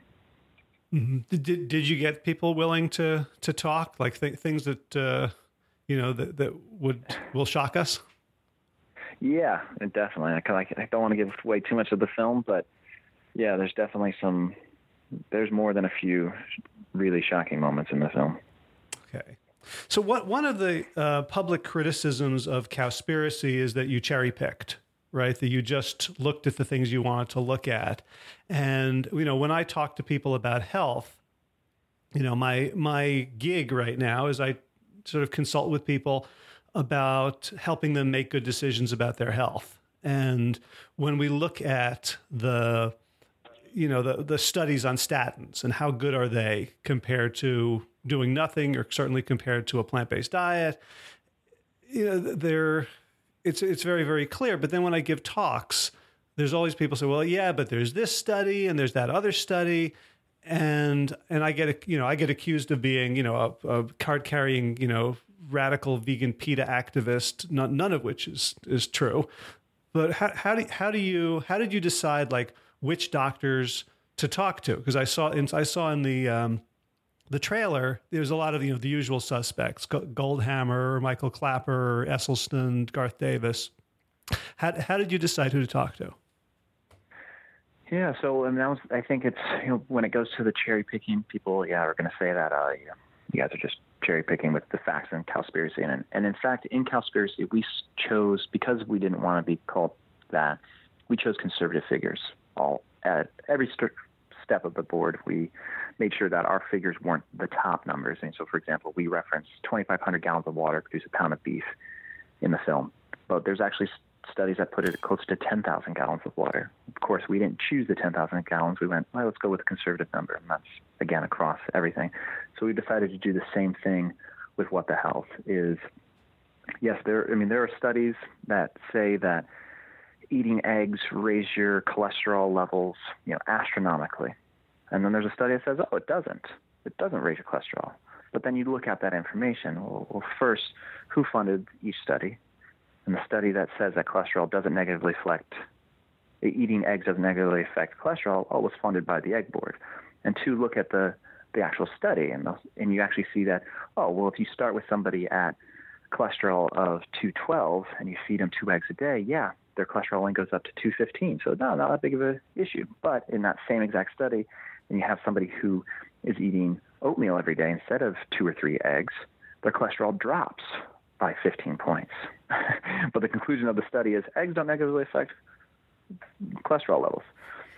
Mm-hmm. Did did you get people willing to to talk like th- things that uh, you know that that would will shock us? Yeah, definitely. I, I don't want to give away too much of the film, but yeah, there's definitely some. There's more than a few really shocking moments in the film. Okay. So, what one of the uh, public criticisms of Cowspiracy is that you cherry picked, right? That you just looked at the things you wanted to look at, and you know, when I talk to people about health, you know, my my gig right now is I sort of consult with people about helping them make good decisions about their health. And when we look at the you know the the studies on statins and how good are they compared to doing nothing or certainly compared to a plant-based diet you know they're it's it's very very clear. But then when i give talks there's always people say well yeah but there's this study and there's that other study. And and i get you know i get accused of being you know a, a card carrying you know radical vegan PETA activist none, none of which is is true. But how, how do how do you how did you decide like which doctors to talk to? Because I saw in, I saw in the um, the trailer there's a lot of you know the usual suspects Goldhamer, Michael Klaper, Esselstyn, Garth Davis. How how did you decide who to talk to? Yeah, so and that was I think it's you know when it goes to the cherry picking, people yeah are going to say that uh, yeah, you guys are just cherry picking with the facts and Cowspiracy, and and in fact in Cowspiracy we chose because we didn't want to be called that, we chose conservative figures all at every st- step of the board, we made sure that our figures weren't the top numbers. And so, for example, we referenced 2,500 gallons of water produce a pound of beef in the film, but there's actually studies that put it close to 10,000 gallons of water. Of course, we didn't choose the 10,000 gallons. We went, well, let's go with a conservative number, and that's again across everything. So we decided to do the same thing with what the health is. Yes, there. I mean, there are studies that say that eating eggs raise your cholesterol levels, you know, astronomically. And then there's a study that says, oh, it doesn't. It doesn't raise your cholesterol. But then you look at that information. Well, well, first, who funded each study? And the study that says that cholesterol doesn't negatively affect, eating eggs doesn't negatively affect cholesterol, oh, was funded by the Egg Board. And two, look at the, the actual study, and, and you actually see that, oh, well, if you start with somebody at cholesterol of 212 and you feed them two eggs a day, yeah, their cholesterol only goes up to 215. So no, not that big of an issue. But in that same exact study, and you have somebody who is eating oatmeal every day instead of two or three eggs, their cholesterol drops by 15 points. but the conclusion of the study is eggs don't negatively affect cholesterol levels.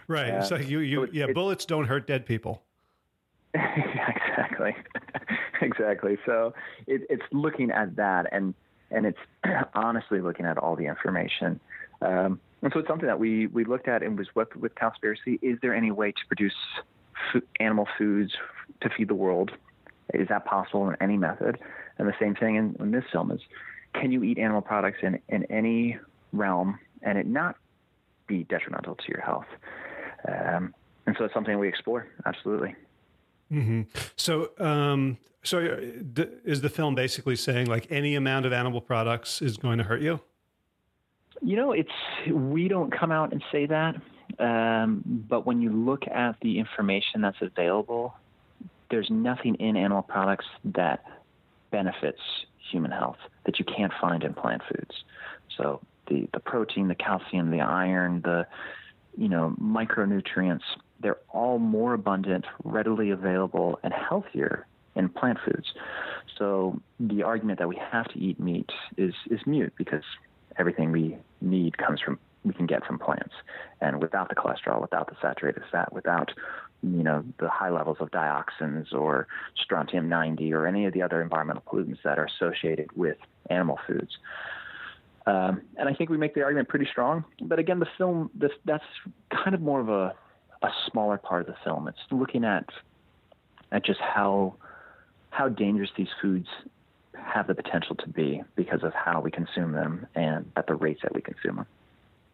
Right. Uh, so you, you so yeah, bullets don't hurt dead people. exactly. exactly. So it, it's looking at that and and it's honestly looking at all the information um, and so it's something that we, we looked at and was with, with Cowspiracy. Is there any way to produce animal foods to feed the world? Is that possible in any method? And the same thing in, in this film is, can you eat animal products in, in any realm and it not be detrimental to your health? Um, and so it's something we explore. Absolutely. Mm-hmm. So, um, so uh, is the film basically saying like any amount of animal products is going to hurt you? You know, it's we don't come out and say that, um, but when you look at the information that's available, there's nothing in animal products that benefits human health that you can't find in plant foods. So the the protein, the calcium, the iron, the you know micronutrients, they're all more abundant, readily available, and healthier in plant foods. So the argument that we have to eat meat is is mute because everything we need comes from we can get from plants. And without the cholesterol, without the saturated fat, without you know the high levels of dioxins or strontium 90 or any of the other environmental pollutants that are associated with animal foods. Um, and I think we make the argument pretty strong. But again, the film this, that's kind of more of a a smaller part of the film. It's looking at at just how how dangerous these foods have the potential to be because of how we consume them and at the rates that we consume them.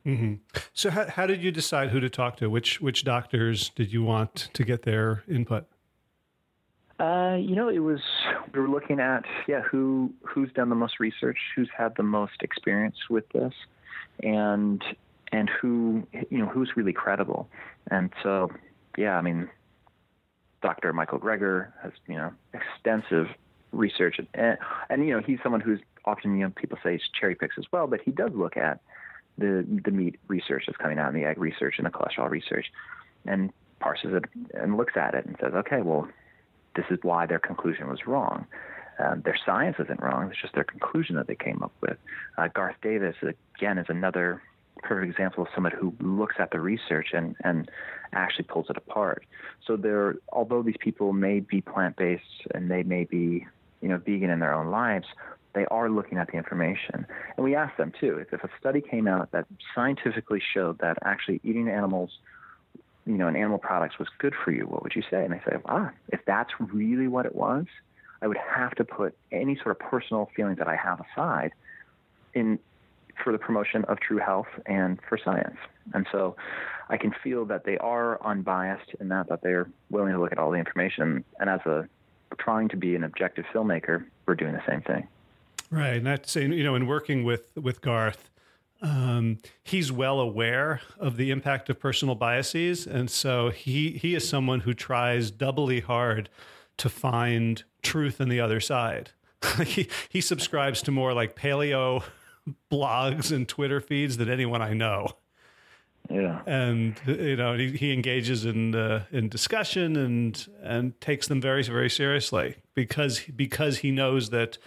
Mm-hmm. So, how, how did you decide who to talk to? Which which doctors did you want to get their input? Uh, you know, it was we were looking at yeah who who's done the most research, who's had the most experience with this, and and who you know who's really credible. And so, yeah, I mean, Dr. Michael Greger has you know extensive research, and, and you know he's someone who's often you know people say cherry picks as well, but he does look at the the meat research that's coming out, and the egg research, and the cholesterol research, and parses it and looks at it and says, okay, well, this is why their conclusion was wrong. Um, their science isn't wrong; it's just their conclusion that they came up with. Uh, Garth Davis, again, is another perfect example of someone who looks at the research and, and actually pulls it apart. So there, although these people may be plant-based and they may be, you know, vegan in their own lives, they are looking at the information. And we ask them too, if, if a study came out that scientifically showed that actually eating animals, you know, and animal products was good for you, what would you say? And they say, ah, if that's really what it was, I would have to put any sort of personal feelings that I have aside in for the promotion of true health and for science. And so I can feel that they are unbiased in that that they're willing to look at all the information. And as a trying to be an objective filmmaker, we're doing the same thing. Right. And that's you know, in working with with Garth, um, he's well aware of the impact of personal biases, and so he he is someone who tries doubly hard to find truth in the other side. he he subscribes to more like paleo blogs and Twitter feeds than anyone I know. Yeah, and you know he, he engages in uh, in discussion and and takes them very very seriously because because he knows that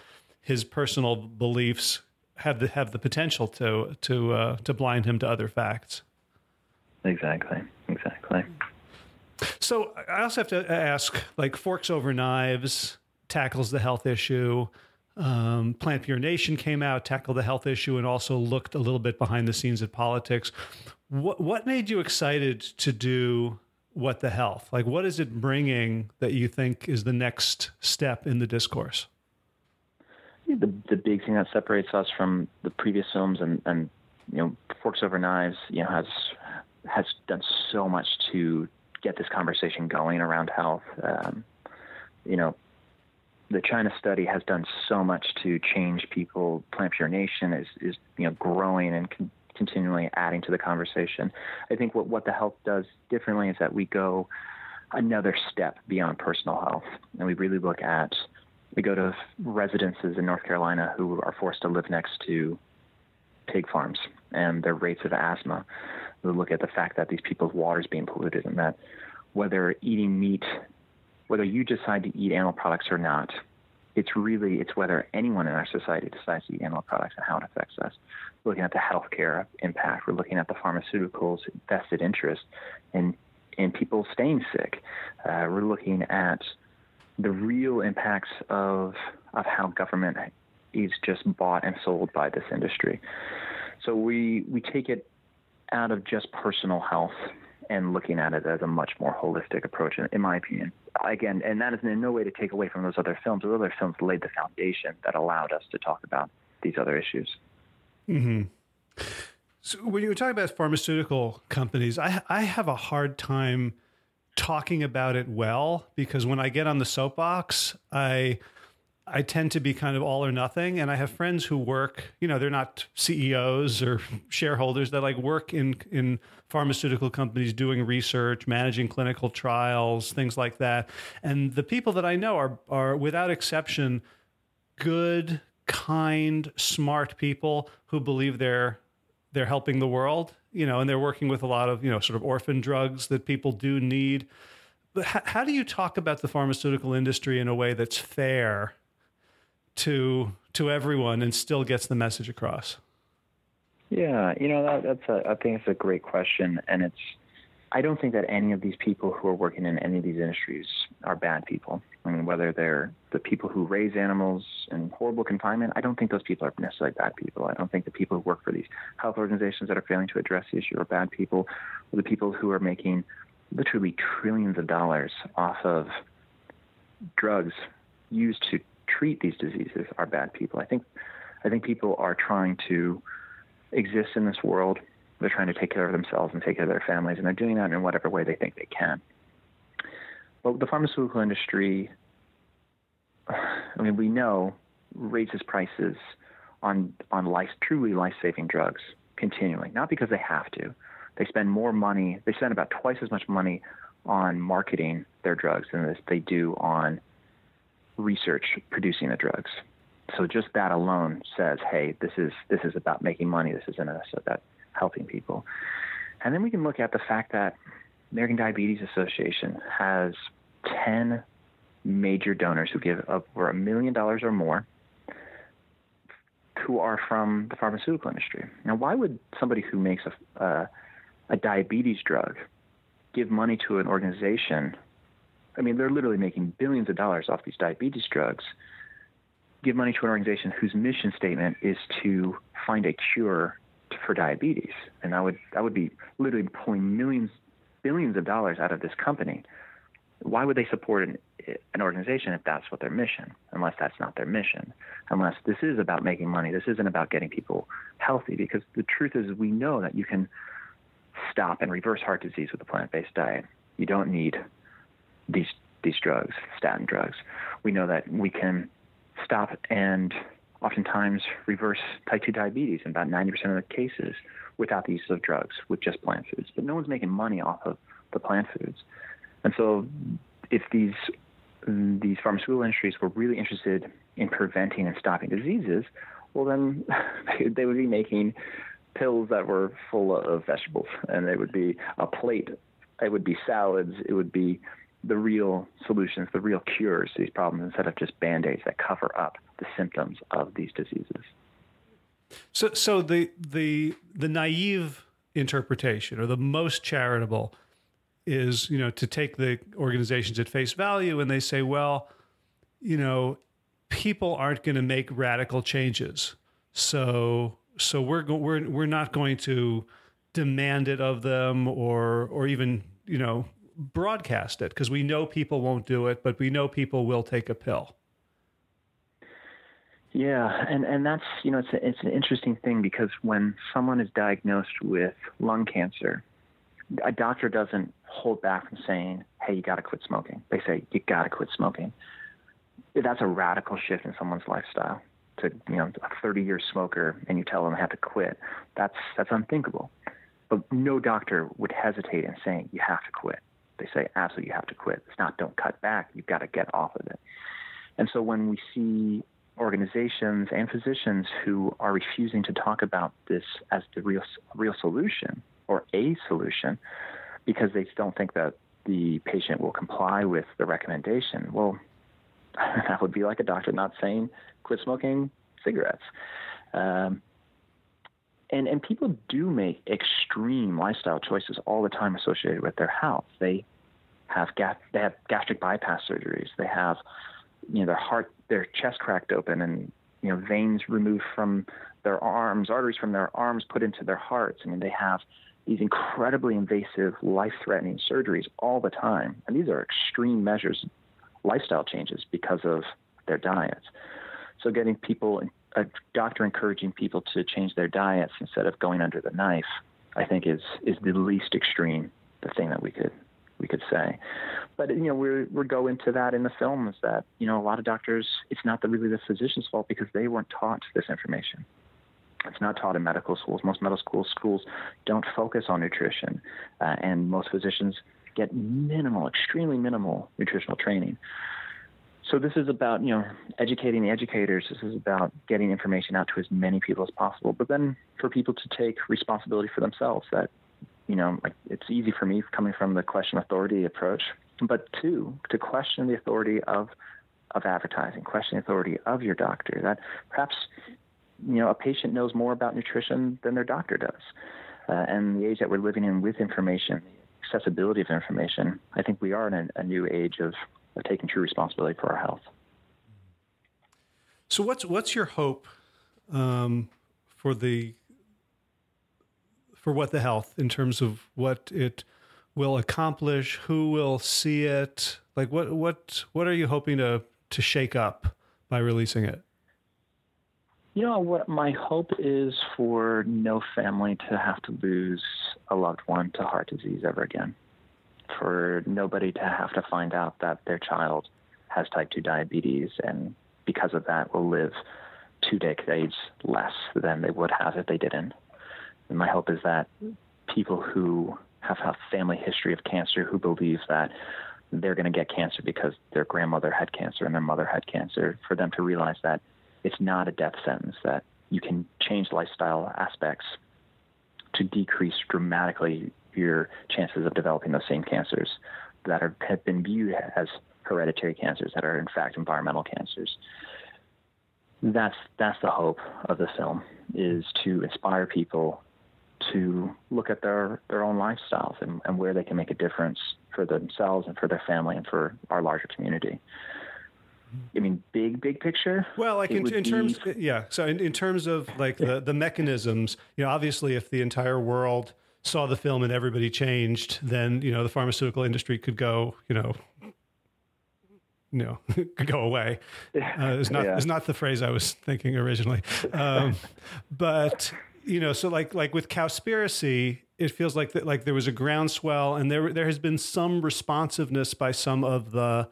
his personal beliefs have the have the potential to to uh, to blind him to other facts. Exactly. Exactly. So I also have to ask, like Forks Over Knives tackles the health issue. Um, Plant Pure Nation came out, tackled the health issue, and also looked a little bit behind the scenes at politics. What what made you excited to do what the health? Like, what is it bringing that you think is the next step in the discourse? The the big thing that separates us from the previous films and and you know Forks Over Knives, you know, has has done so much to get this conversation going around health. Um, you know, the China study has done so much to change people. Plant Pure Nation is, is you know growing and con- continually adding to the conversation. I think what what the health does differently is that we go another step beyond personal health, and we really look at we go to residences in North Carolina who are forced to live next to pig farms and their rates of asthma. We look at the fact that these people's water is being polluted, and that whether eating meat whether you decide to eat animal products or not, it's really it's whether anyone in our society decides to eat animal products and how it affects us. We're looking at the healthcare impact. We're looking at the pharmaceuticals vested interest in in people staying sick. Uh, we're looking at the real impacts of of how government is just bought and sold by this industry. So we we take it out of just personal health and looking at it as a much more holistic approach, in, in my opinion. Again, and that is in no way to take away from those other films. Those other films laid the foundation that allowed us to talk about these other issues. Mm-hmm. So when you talk about pharmaceutical companies, I, I have a hard time talking about it well because when I get on the soapbox, I I tend to be kind of all or nothing. And I have friends who work, you know, they're not CEOs or shareholders that like work in in pharmaceutical companies doing research, managing clinical trials, things like that. And the people that I know are are without exception good, kind, smart people who believe they're they're helping the world, you know, and they're working with a lot of, you know, sort of orphan drugs that people do need. But how, how do you talk about the pharmaceutical industry in a way that's fair to to everyone and still gets the message across? Yeah, you know that, that's a I think it's a great question, and it's I don't think that any of these people who are working in any of these industries are bad people. I mean, whether they're the people who raise animals in horrible confinement, I don't think those people are necessarily bad people. I don't think the people who work for these health organizations that are failing to address the issue are bad people, or the people who are making literally trillions of dollars off of drugs used to treat these diseases are bad people. I think I think people are trying to exist in this world. They're trying to take care of themselves and take care of their families, and they're doing that in whatever way they think they can. But the pharmaceutical industry, I mean, we know raises prices on on life, truly life-saving drugs continually, not because they have to. They spend more money, they spend about twice as much money on marketing their drugs than they do on research producing the drugs. So just that alone says, hey, this is this is about making money. This isn't about helping people. And then we can look at the fact that American Diabetes Association has 10 major donors who give over a million dollars or more who are from the pharmaceutical industry. Now, why would somebody who makes a, uh, a diabetes drug give money to an organization? I mean, they're literally making billions of dollars off these diabetes drugs. Give money to an organization whose mission statement is to find a cure for diabetes, and that would that would be literally pulling millions, billions of dollars out of this company. Why would they support an, an organization if that's what their mission? Unless that's not their mission. Unless this is about making money. This isn't about getting people healthy. Because the truth is, we know that you can stop and reverse heart disease with a plant-based diet. You don't need these these drugs, statin drugs. We know that we can stop and oftentimes reverse type 2 diabetes in about 90% of the cases without the use of drugs with just plant foods. But no one's making money off of the plant foods. And so if these these pharmaceutical industries were really interested in preventing and stopping diseases, well then they would be making pills that were full of vegetables and they would be a plate it would be salads it would be the real solutions, the real cures to these problems instead of just band aids that cover up the symptoms of these diseases. So, so the the the naive interpretation, or the most charitable, is you know to take the organizations at face value, and they say, well, you know, people aren't going to make radical changes, so so we're go- we're we're not going to demand it of them, or or even you know broadcast it because we know people won't do it, but we know people will take a pill. Yeah, and and that's you know it's a, it's an interesting thing because when someone is diagnosed with lung cancer, a doctor doesn't hold back from saying, "Hey, you got to quit smoking." They say, "You got to quit smoking." That's a radical shift in someone's lifestyle. To you know, a 30 year smoker, and you tell them they have to quit. That's that's unthinkable. But no doctor would hesitate in saying you have to quit they say absolutely you have to quit. It's not don't cut back. You've got to get off of it. And so when we see organizations and physicians who are refusing to talk about this as the real real solution or a solution because they don't think that the patient will comply with the recommendation. Well, that would be like a doctor not saying quit smoking cigarettes. Um, and and people do make extreme lifestyle choices all the time associated with their health. They have ga- they have gastric bypass surgeries. They have you know their heart their chest cracked open and you know veins removed from their arms, arteries from their arms put into their hearts. I mean they have these incredibly invasive, life-threatening surgeries all the time, and these are extreme measures, lifestyle changes because of their diets. So getting people a doctor encouraging people to change their diets instead of going under the knife, I think is is the least extreme the thing that we could we could say. But you know, we we go into that in the film is that you know a lot of doctors, it's not the, really the physician's fault because they weren't taught this information. It's not taught in medical schools. Most medical schools schools don't focus on nutrition, uh, and most physicians get minimal, extremely minimal nutritional training so this is about you know educating the educators. This is about getting information out to as many people as possible. But then for people to take responsibility for themselves. That you know, like it's easy for me coming from the question authority approach, but two to question the authority of of advertising, question the authority of your doctor. That perhaps you know a patient knows more about nutrition than their doctor does. Uh, and the age that we're living in with information, accessibility of information, I think we are in a, a new age of of taking true responsibility for our health. So, what's what's your hope um, for the for what the health in terms of what it will accomplish? Who will see it? Like, what what what are you hoping to to shake up by releasing it? You know, what my hope is for no family to have to lose a loved one to heart disease ever again for nobody to have to find out that their child has type 2 diabetes and because of that will live two decades less than they would have if they didn't. And my hope is that people who have a family history of cancer who believe that they're going to get cancer because their grandmother had cancer and their mother had cancer, for them to realize that it's not a death sentence, that you can change lifestyle aspects to decrease dramatically your chances of developing those same cancers that are, have been viewed as hereditary cancers that are in fact environmental cancers. That's that's the hope of the film is to inspire people to look at their, their own lifestyles and, and where they can make a difference for themselves and for their family and for our larger community. I mean, big, big picture. Well, like in, in terms, be... yeah. So in, in terms of like the, the mechanisms, you know, obviously if the entire world saw the film and everybody changed, then, you know, the pharmaceutical industry could go, you know, you know, could go away. Uh, it's not, yeah. it's not the phrase I was thinking originally. Um, but you know, so like like with Cowspiracy, it feels like that like there was a groundswell, and there there has been some responsiveness by some of the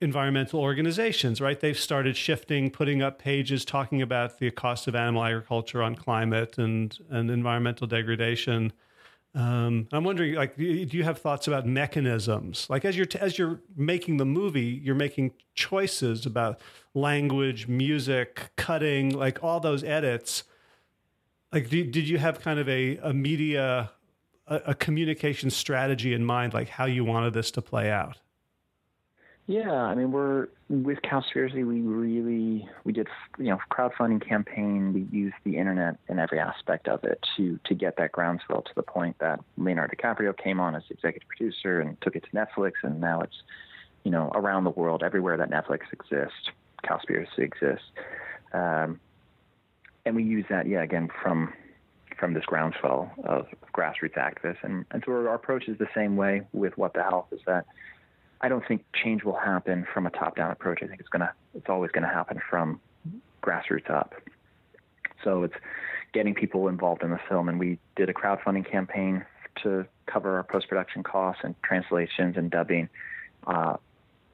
environmental organizations. Right, they've started shifting, putting up pages talking about the cost of animal agriculture on climate and and environmental degradation. Um, I'm wondering, like, do you have thoughts about mechanisms? Like, as you're t- as you're making the movie, you're making choices about language, music, cutting, like all those edits like did, did you have kind of a, a media a, a, communication strategy in mind like how you wanted this to play out yeah i mean we're with cowspiracy we really we did you know crowdfunding campaign. We used the internet in every aspect of it to to get that groundswell to the point that leonardo dicaprio came on as executive producer and took it to netflix and now it's you know around the world everywhere that netflix exists cowspiracy exists. Um, and we use that, yeah, again from from this groundswell of grassroots activists, and and so our approach is the same way with what the health is that I don't think change will happen from a top-down approach. I think it's gonna it's always gonna happen from grassroots up. So it's getting people involved in the film, and we did a crowdfunding campaign to cover our post-production costs and translations and dubbing. Uh,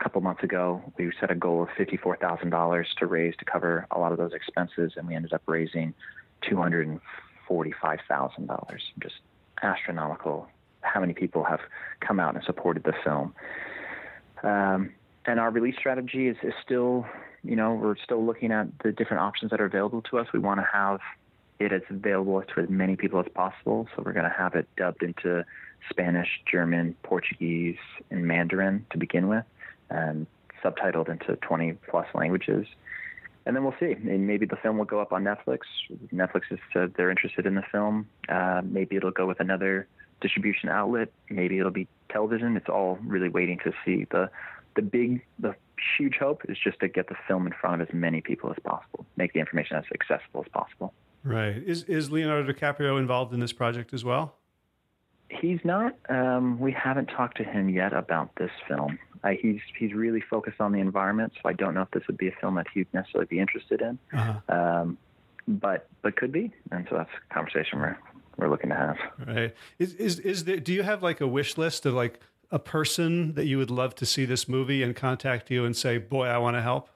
a couple months ago, we set a goal of $54,000 to raise to cover a lot of those expenses, and we ended up raising $245,000. Just astronomical how many people have come out and supported the film. Um, and our release strategy is, is still, you know, we're still looking at the different options that are available to us. We want to have it as available to as many people as possible. So we're going to have it dubbed into Spanish, German, Portuguese, and Mandarin to begin with and subtitled into 20 plus languages. And then we'll see. And maybe the film will go up on Netflix. Netflix has said they're interested in the film. Uh, maybe it'll go with another distribution outlet. Maybe it'll be television. It's all really waiting to see. The the big, the huge hope is just to get the film in front of as many people as possible, make the information as accessible as possible. Right. Is is Leonardo DiCaprio involved in this project as well? He's not. Um, we haven't talked to him yet about this film. Uh, he's he's really focused on the environment, so I don't know if this would be a film that he'd necessarily be interested in. Uh-huh. Um, but but could be, and so that's a conversation we're we're looking to have. Right. Is is is there? Do you have like a wish list of like a person that you would love to see this movie and contact you and say, "Boy, I want to help."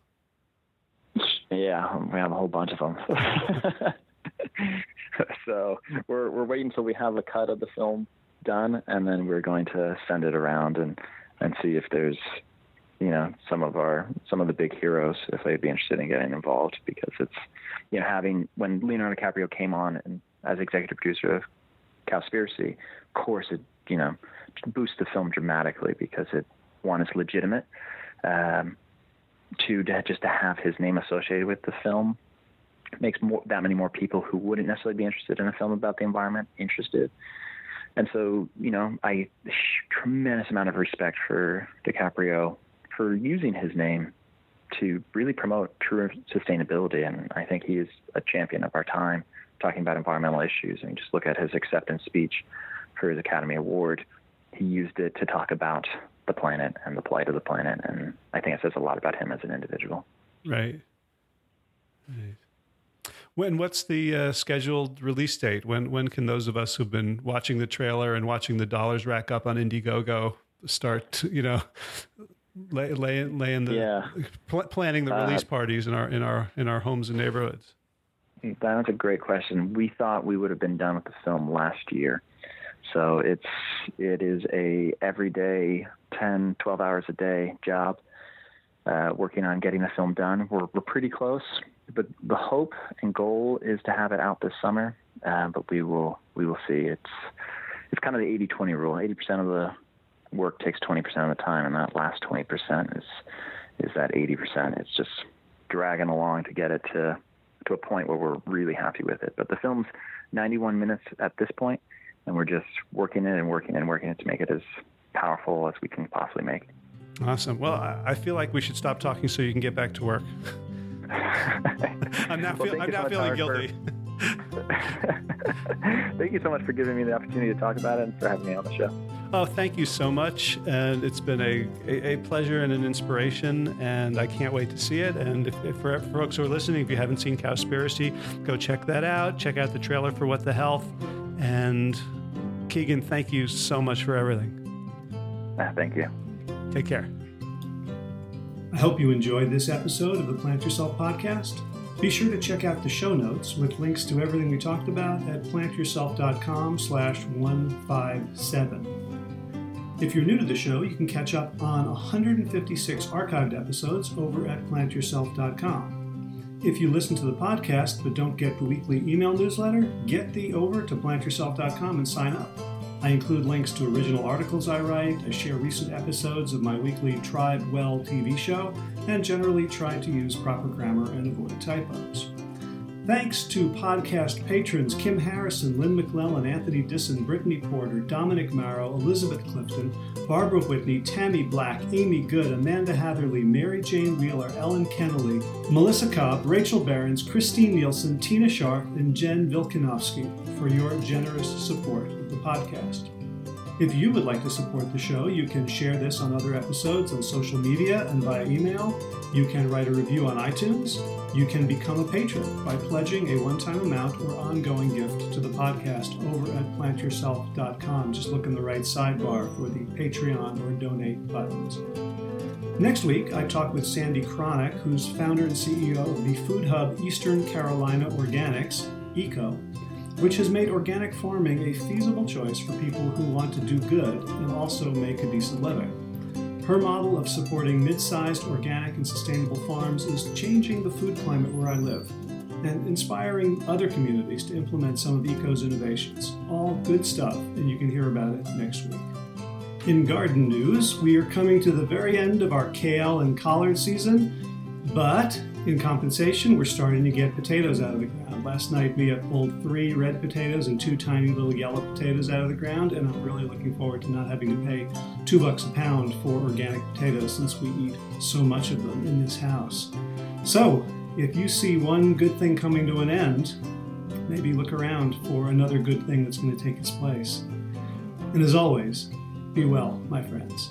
Yeah, we have a whole bunch of them. so we're we're waiting until we have a cut of the film done, and then we're going to send it around and and see if there's you know some of our some of the big heroes if they'd be interested in getting involved because it's you know having when Leonardo DiCaprio came on and as executive producer of Cowspiracy, of course it you know boosts the film dramatically because it one is legitimate, um, two to just to have his name associated with the film makes more that many more people who wouldn't necessarily be interested in a film about the environment interested. And so, you know, I tremendous amount of respect for DiCaprio for using his name to really promote true sustainability. And I think he is a champion of our time talking about environmental issues. And just look at his acceptance speech for his Academy Award. He used it to talk about the planet and the plight of the planet. And I think it says a lot about him as an individual. Right. Right. When what's the uh, scheduled release date? When when can those of us who've been watching the trailer and watching the dollars rack up on Indiegogo start? You know, lay, lay, laying the yeah. pl- planning the release uh, parties in our in our in our homes and neighborhoods. That's a great question. We thought we would have been done with the film last year. So it's it is a everyday 10, 12 hours a day job uh, working on getting the film done. We're we're pretty close, but the hope and goal is to have it out this summer. Uh, but we will we will see. It's it's kind of the 80-20 rule. 80% of the work takes 20% of the time, and that last 20% is is that 80%. It's just dragging along to get it to to a point where we're really happy with it. But the film's 91 minutes at this point, and we're just working it and working it and working it to make it as powerful as we can possibly make. Awesome. Well, I feel like we should stop talking so you can get back to work. I'm now, well, feel, I'm now feeling guilty. thank you so much for giving me the opportunity to talk about it and for having me on the show. Oh, thank you so much. And it's been a, a, a pleasure and an inspiration, and I can't wait to see it. And if, if for, folks who are listening, if you haven't seen Cowspiracy, go check that out. Check out the trailer for What the Health. And Keegan, thank you so much for everything. Uh, thank you. Take care. I hope you enjoyed this episode of the Plant Yourself podcast. Be sure to check out the show notes with links to everything we talked about at plantyourself.com slash 157. If you're new to the show, you can catch up on 156 archived episodes over at plantyourself.com. If you listen to the podcast but don't get the weekly email newsletter, get the over to plantyourself.com and sign up. I include links to original articles I write, I share recent episodes of my weekly Tribe Well TV show, and generally try to use proper grammar and avoid typos. Thanks to podcast patrons Kim Harrison, Lynn McClellan, Anthony Disson, Brittany Porter, Dominic Marrow, Elizabeth Clifton, Barbara Whitney, Tammy Black, Amy Good, Amanda Hatherley, Mary Jane Wheeler, Ellen Kennelly, Melissa Cobb, Rachel Behrens, Christine Nielsen, Tina Sharp, and Jen Vilkanovsky for your generous support of the podcast. If you would like to support the show, you can share this on other episodes on social media and via email. You can write a review on iTunes. You can become a patron by pledging a one time amount or ongoing gift to the podcast over at plantyourself.com. Just look in the right sidebar for the Patreon or donate buttons. Next week, I talk with Sandi Kronick, who's founder and CEO of the Food Hub Eastern Carolina Organics, ECO, which has made organic farming a feasible choice for people who want to do good and also make a decent living. Her model of supporting mid sized organic and sustainable farms is changing the food climate where I live and inspiring other communities to implement some of ECO's innovations. All good stuff, and you can hear about it next week. In garden news, we are coming to the very end of our kale and collard season, but in compensation, we're starting to get potatoes out of the ground. Last night we pulled three red potatoes and two tiny little yellow potatoes out of the ground, and I'm really looking forward to not having to pay two bucks a pound for organic potatoes since we eat so much of them in this house. So, if you see one good thing coming to an end, maybe look around for another good thing that's going to take its place. And as always, be well, my friends.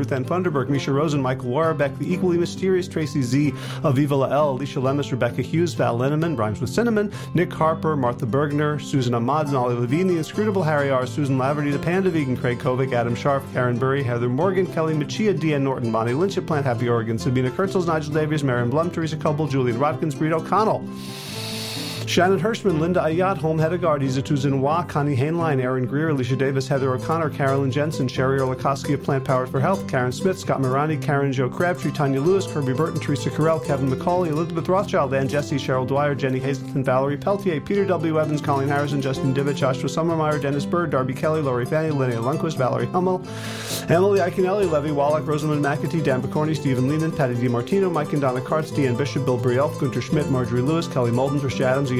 Ruth Ann Funderburg, Misha Rosen, Michael Warbeck, the equally mysterious Tracy Z, Aviva Lael, Alicia Lemus, Rebecca Hughes, Val Linneman, Rhymes with Cinnamon, Nick Harper, Martha Bergner, Susan Ahmad, Ollie Levine, the inscrutable Harry R., Susan Laverty, the Panda Vegan, Craig Kovic, Adam Sharp, Karen Burry, Heather Morgan, Kelly Machia, Deanne Norton, Bonnie Lynch at Plant Happy Oregon, Sabina Kurtzels, Nigel Davies, Marion Blum, Teresa Coble, Julian Rodkins, Breed O'Connell. Shannon Hirschman, Linda Ayat, Holm Hedegaard, Izatu Zinwa, Connie Hainline, Aaron Greer, Alicia Davis, Heather O'Connor, Carolyn Jensen, Sherry Orlikoski of Plant Powered for Health, Karen Smith, Scott Morani, Karen Joe Crabtree, Tanya Lewis, Kirby Burton, Teresa Carell, Kevin McCauley, Elizabeth Rothschild, Ann Jesse, Cheryl Dwyer, Jenny Hazelton, Valerie Peltier, Peter W. Evans, Colleen Harrison, Justin Divich, Joshua Summermeyer, Dennis Bird, Darby Kelly, Lori Fanny, Linnea Lundquist, Valerie Hummel, Emily Iaconelli, Levy Wallach, Rosamund McAtee, Dan Picorni, Stephen Lehman, Patty DiMartino, Mike and Donna Kartz, Deanne Bishop, Bill Brielf, Gunter Schmidt, Marjorie Lewis, Kelly Molden, Trish Adams,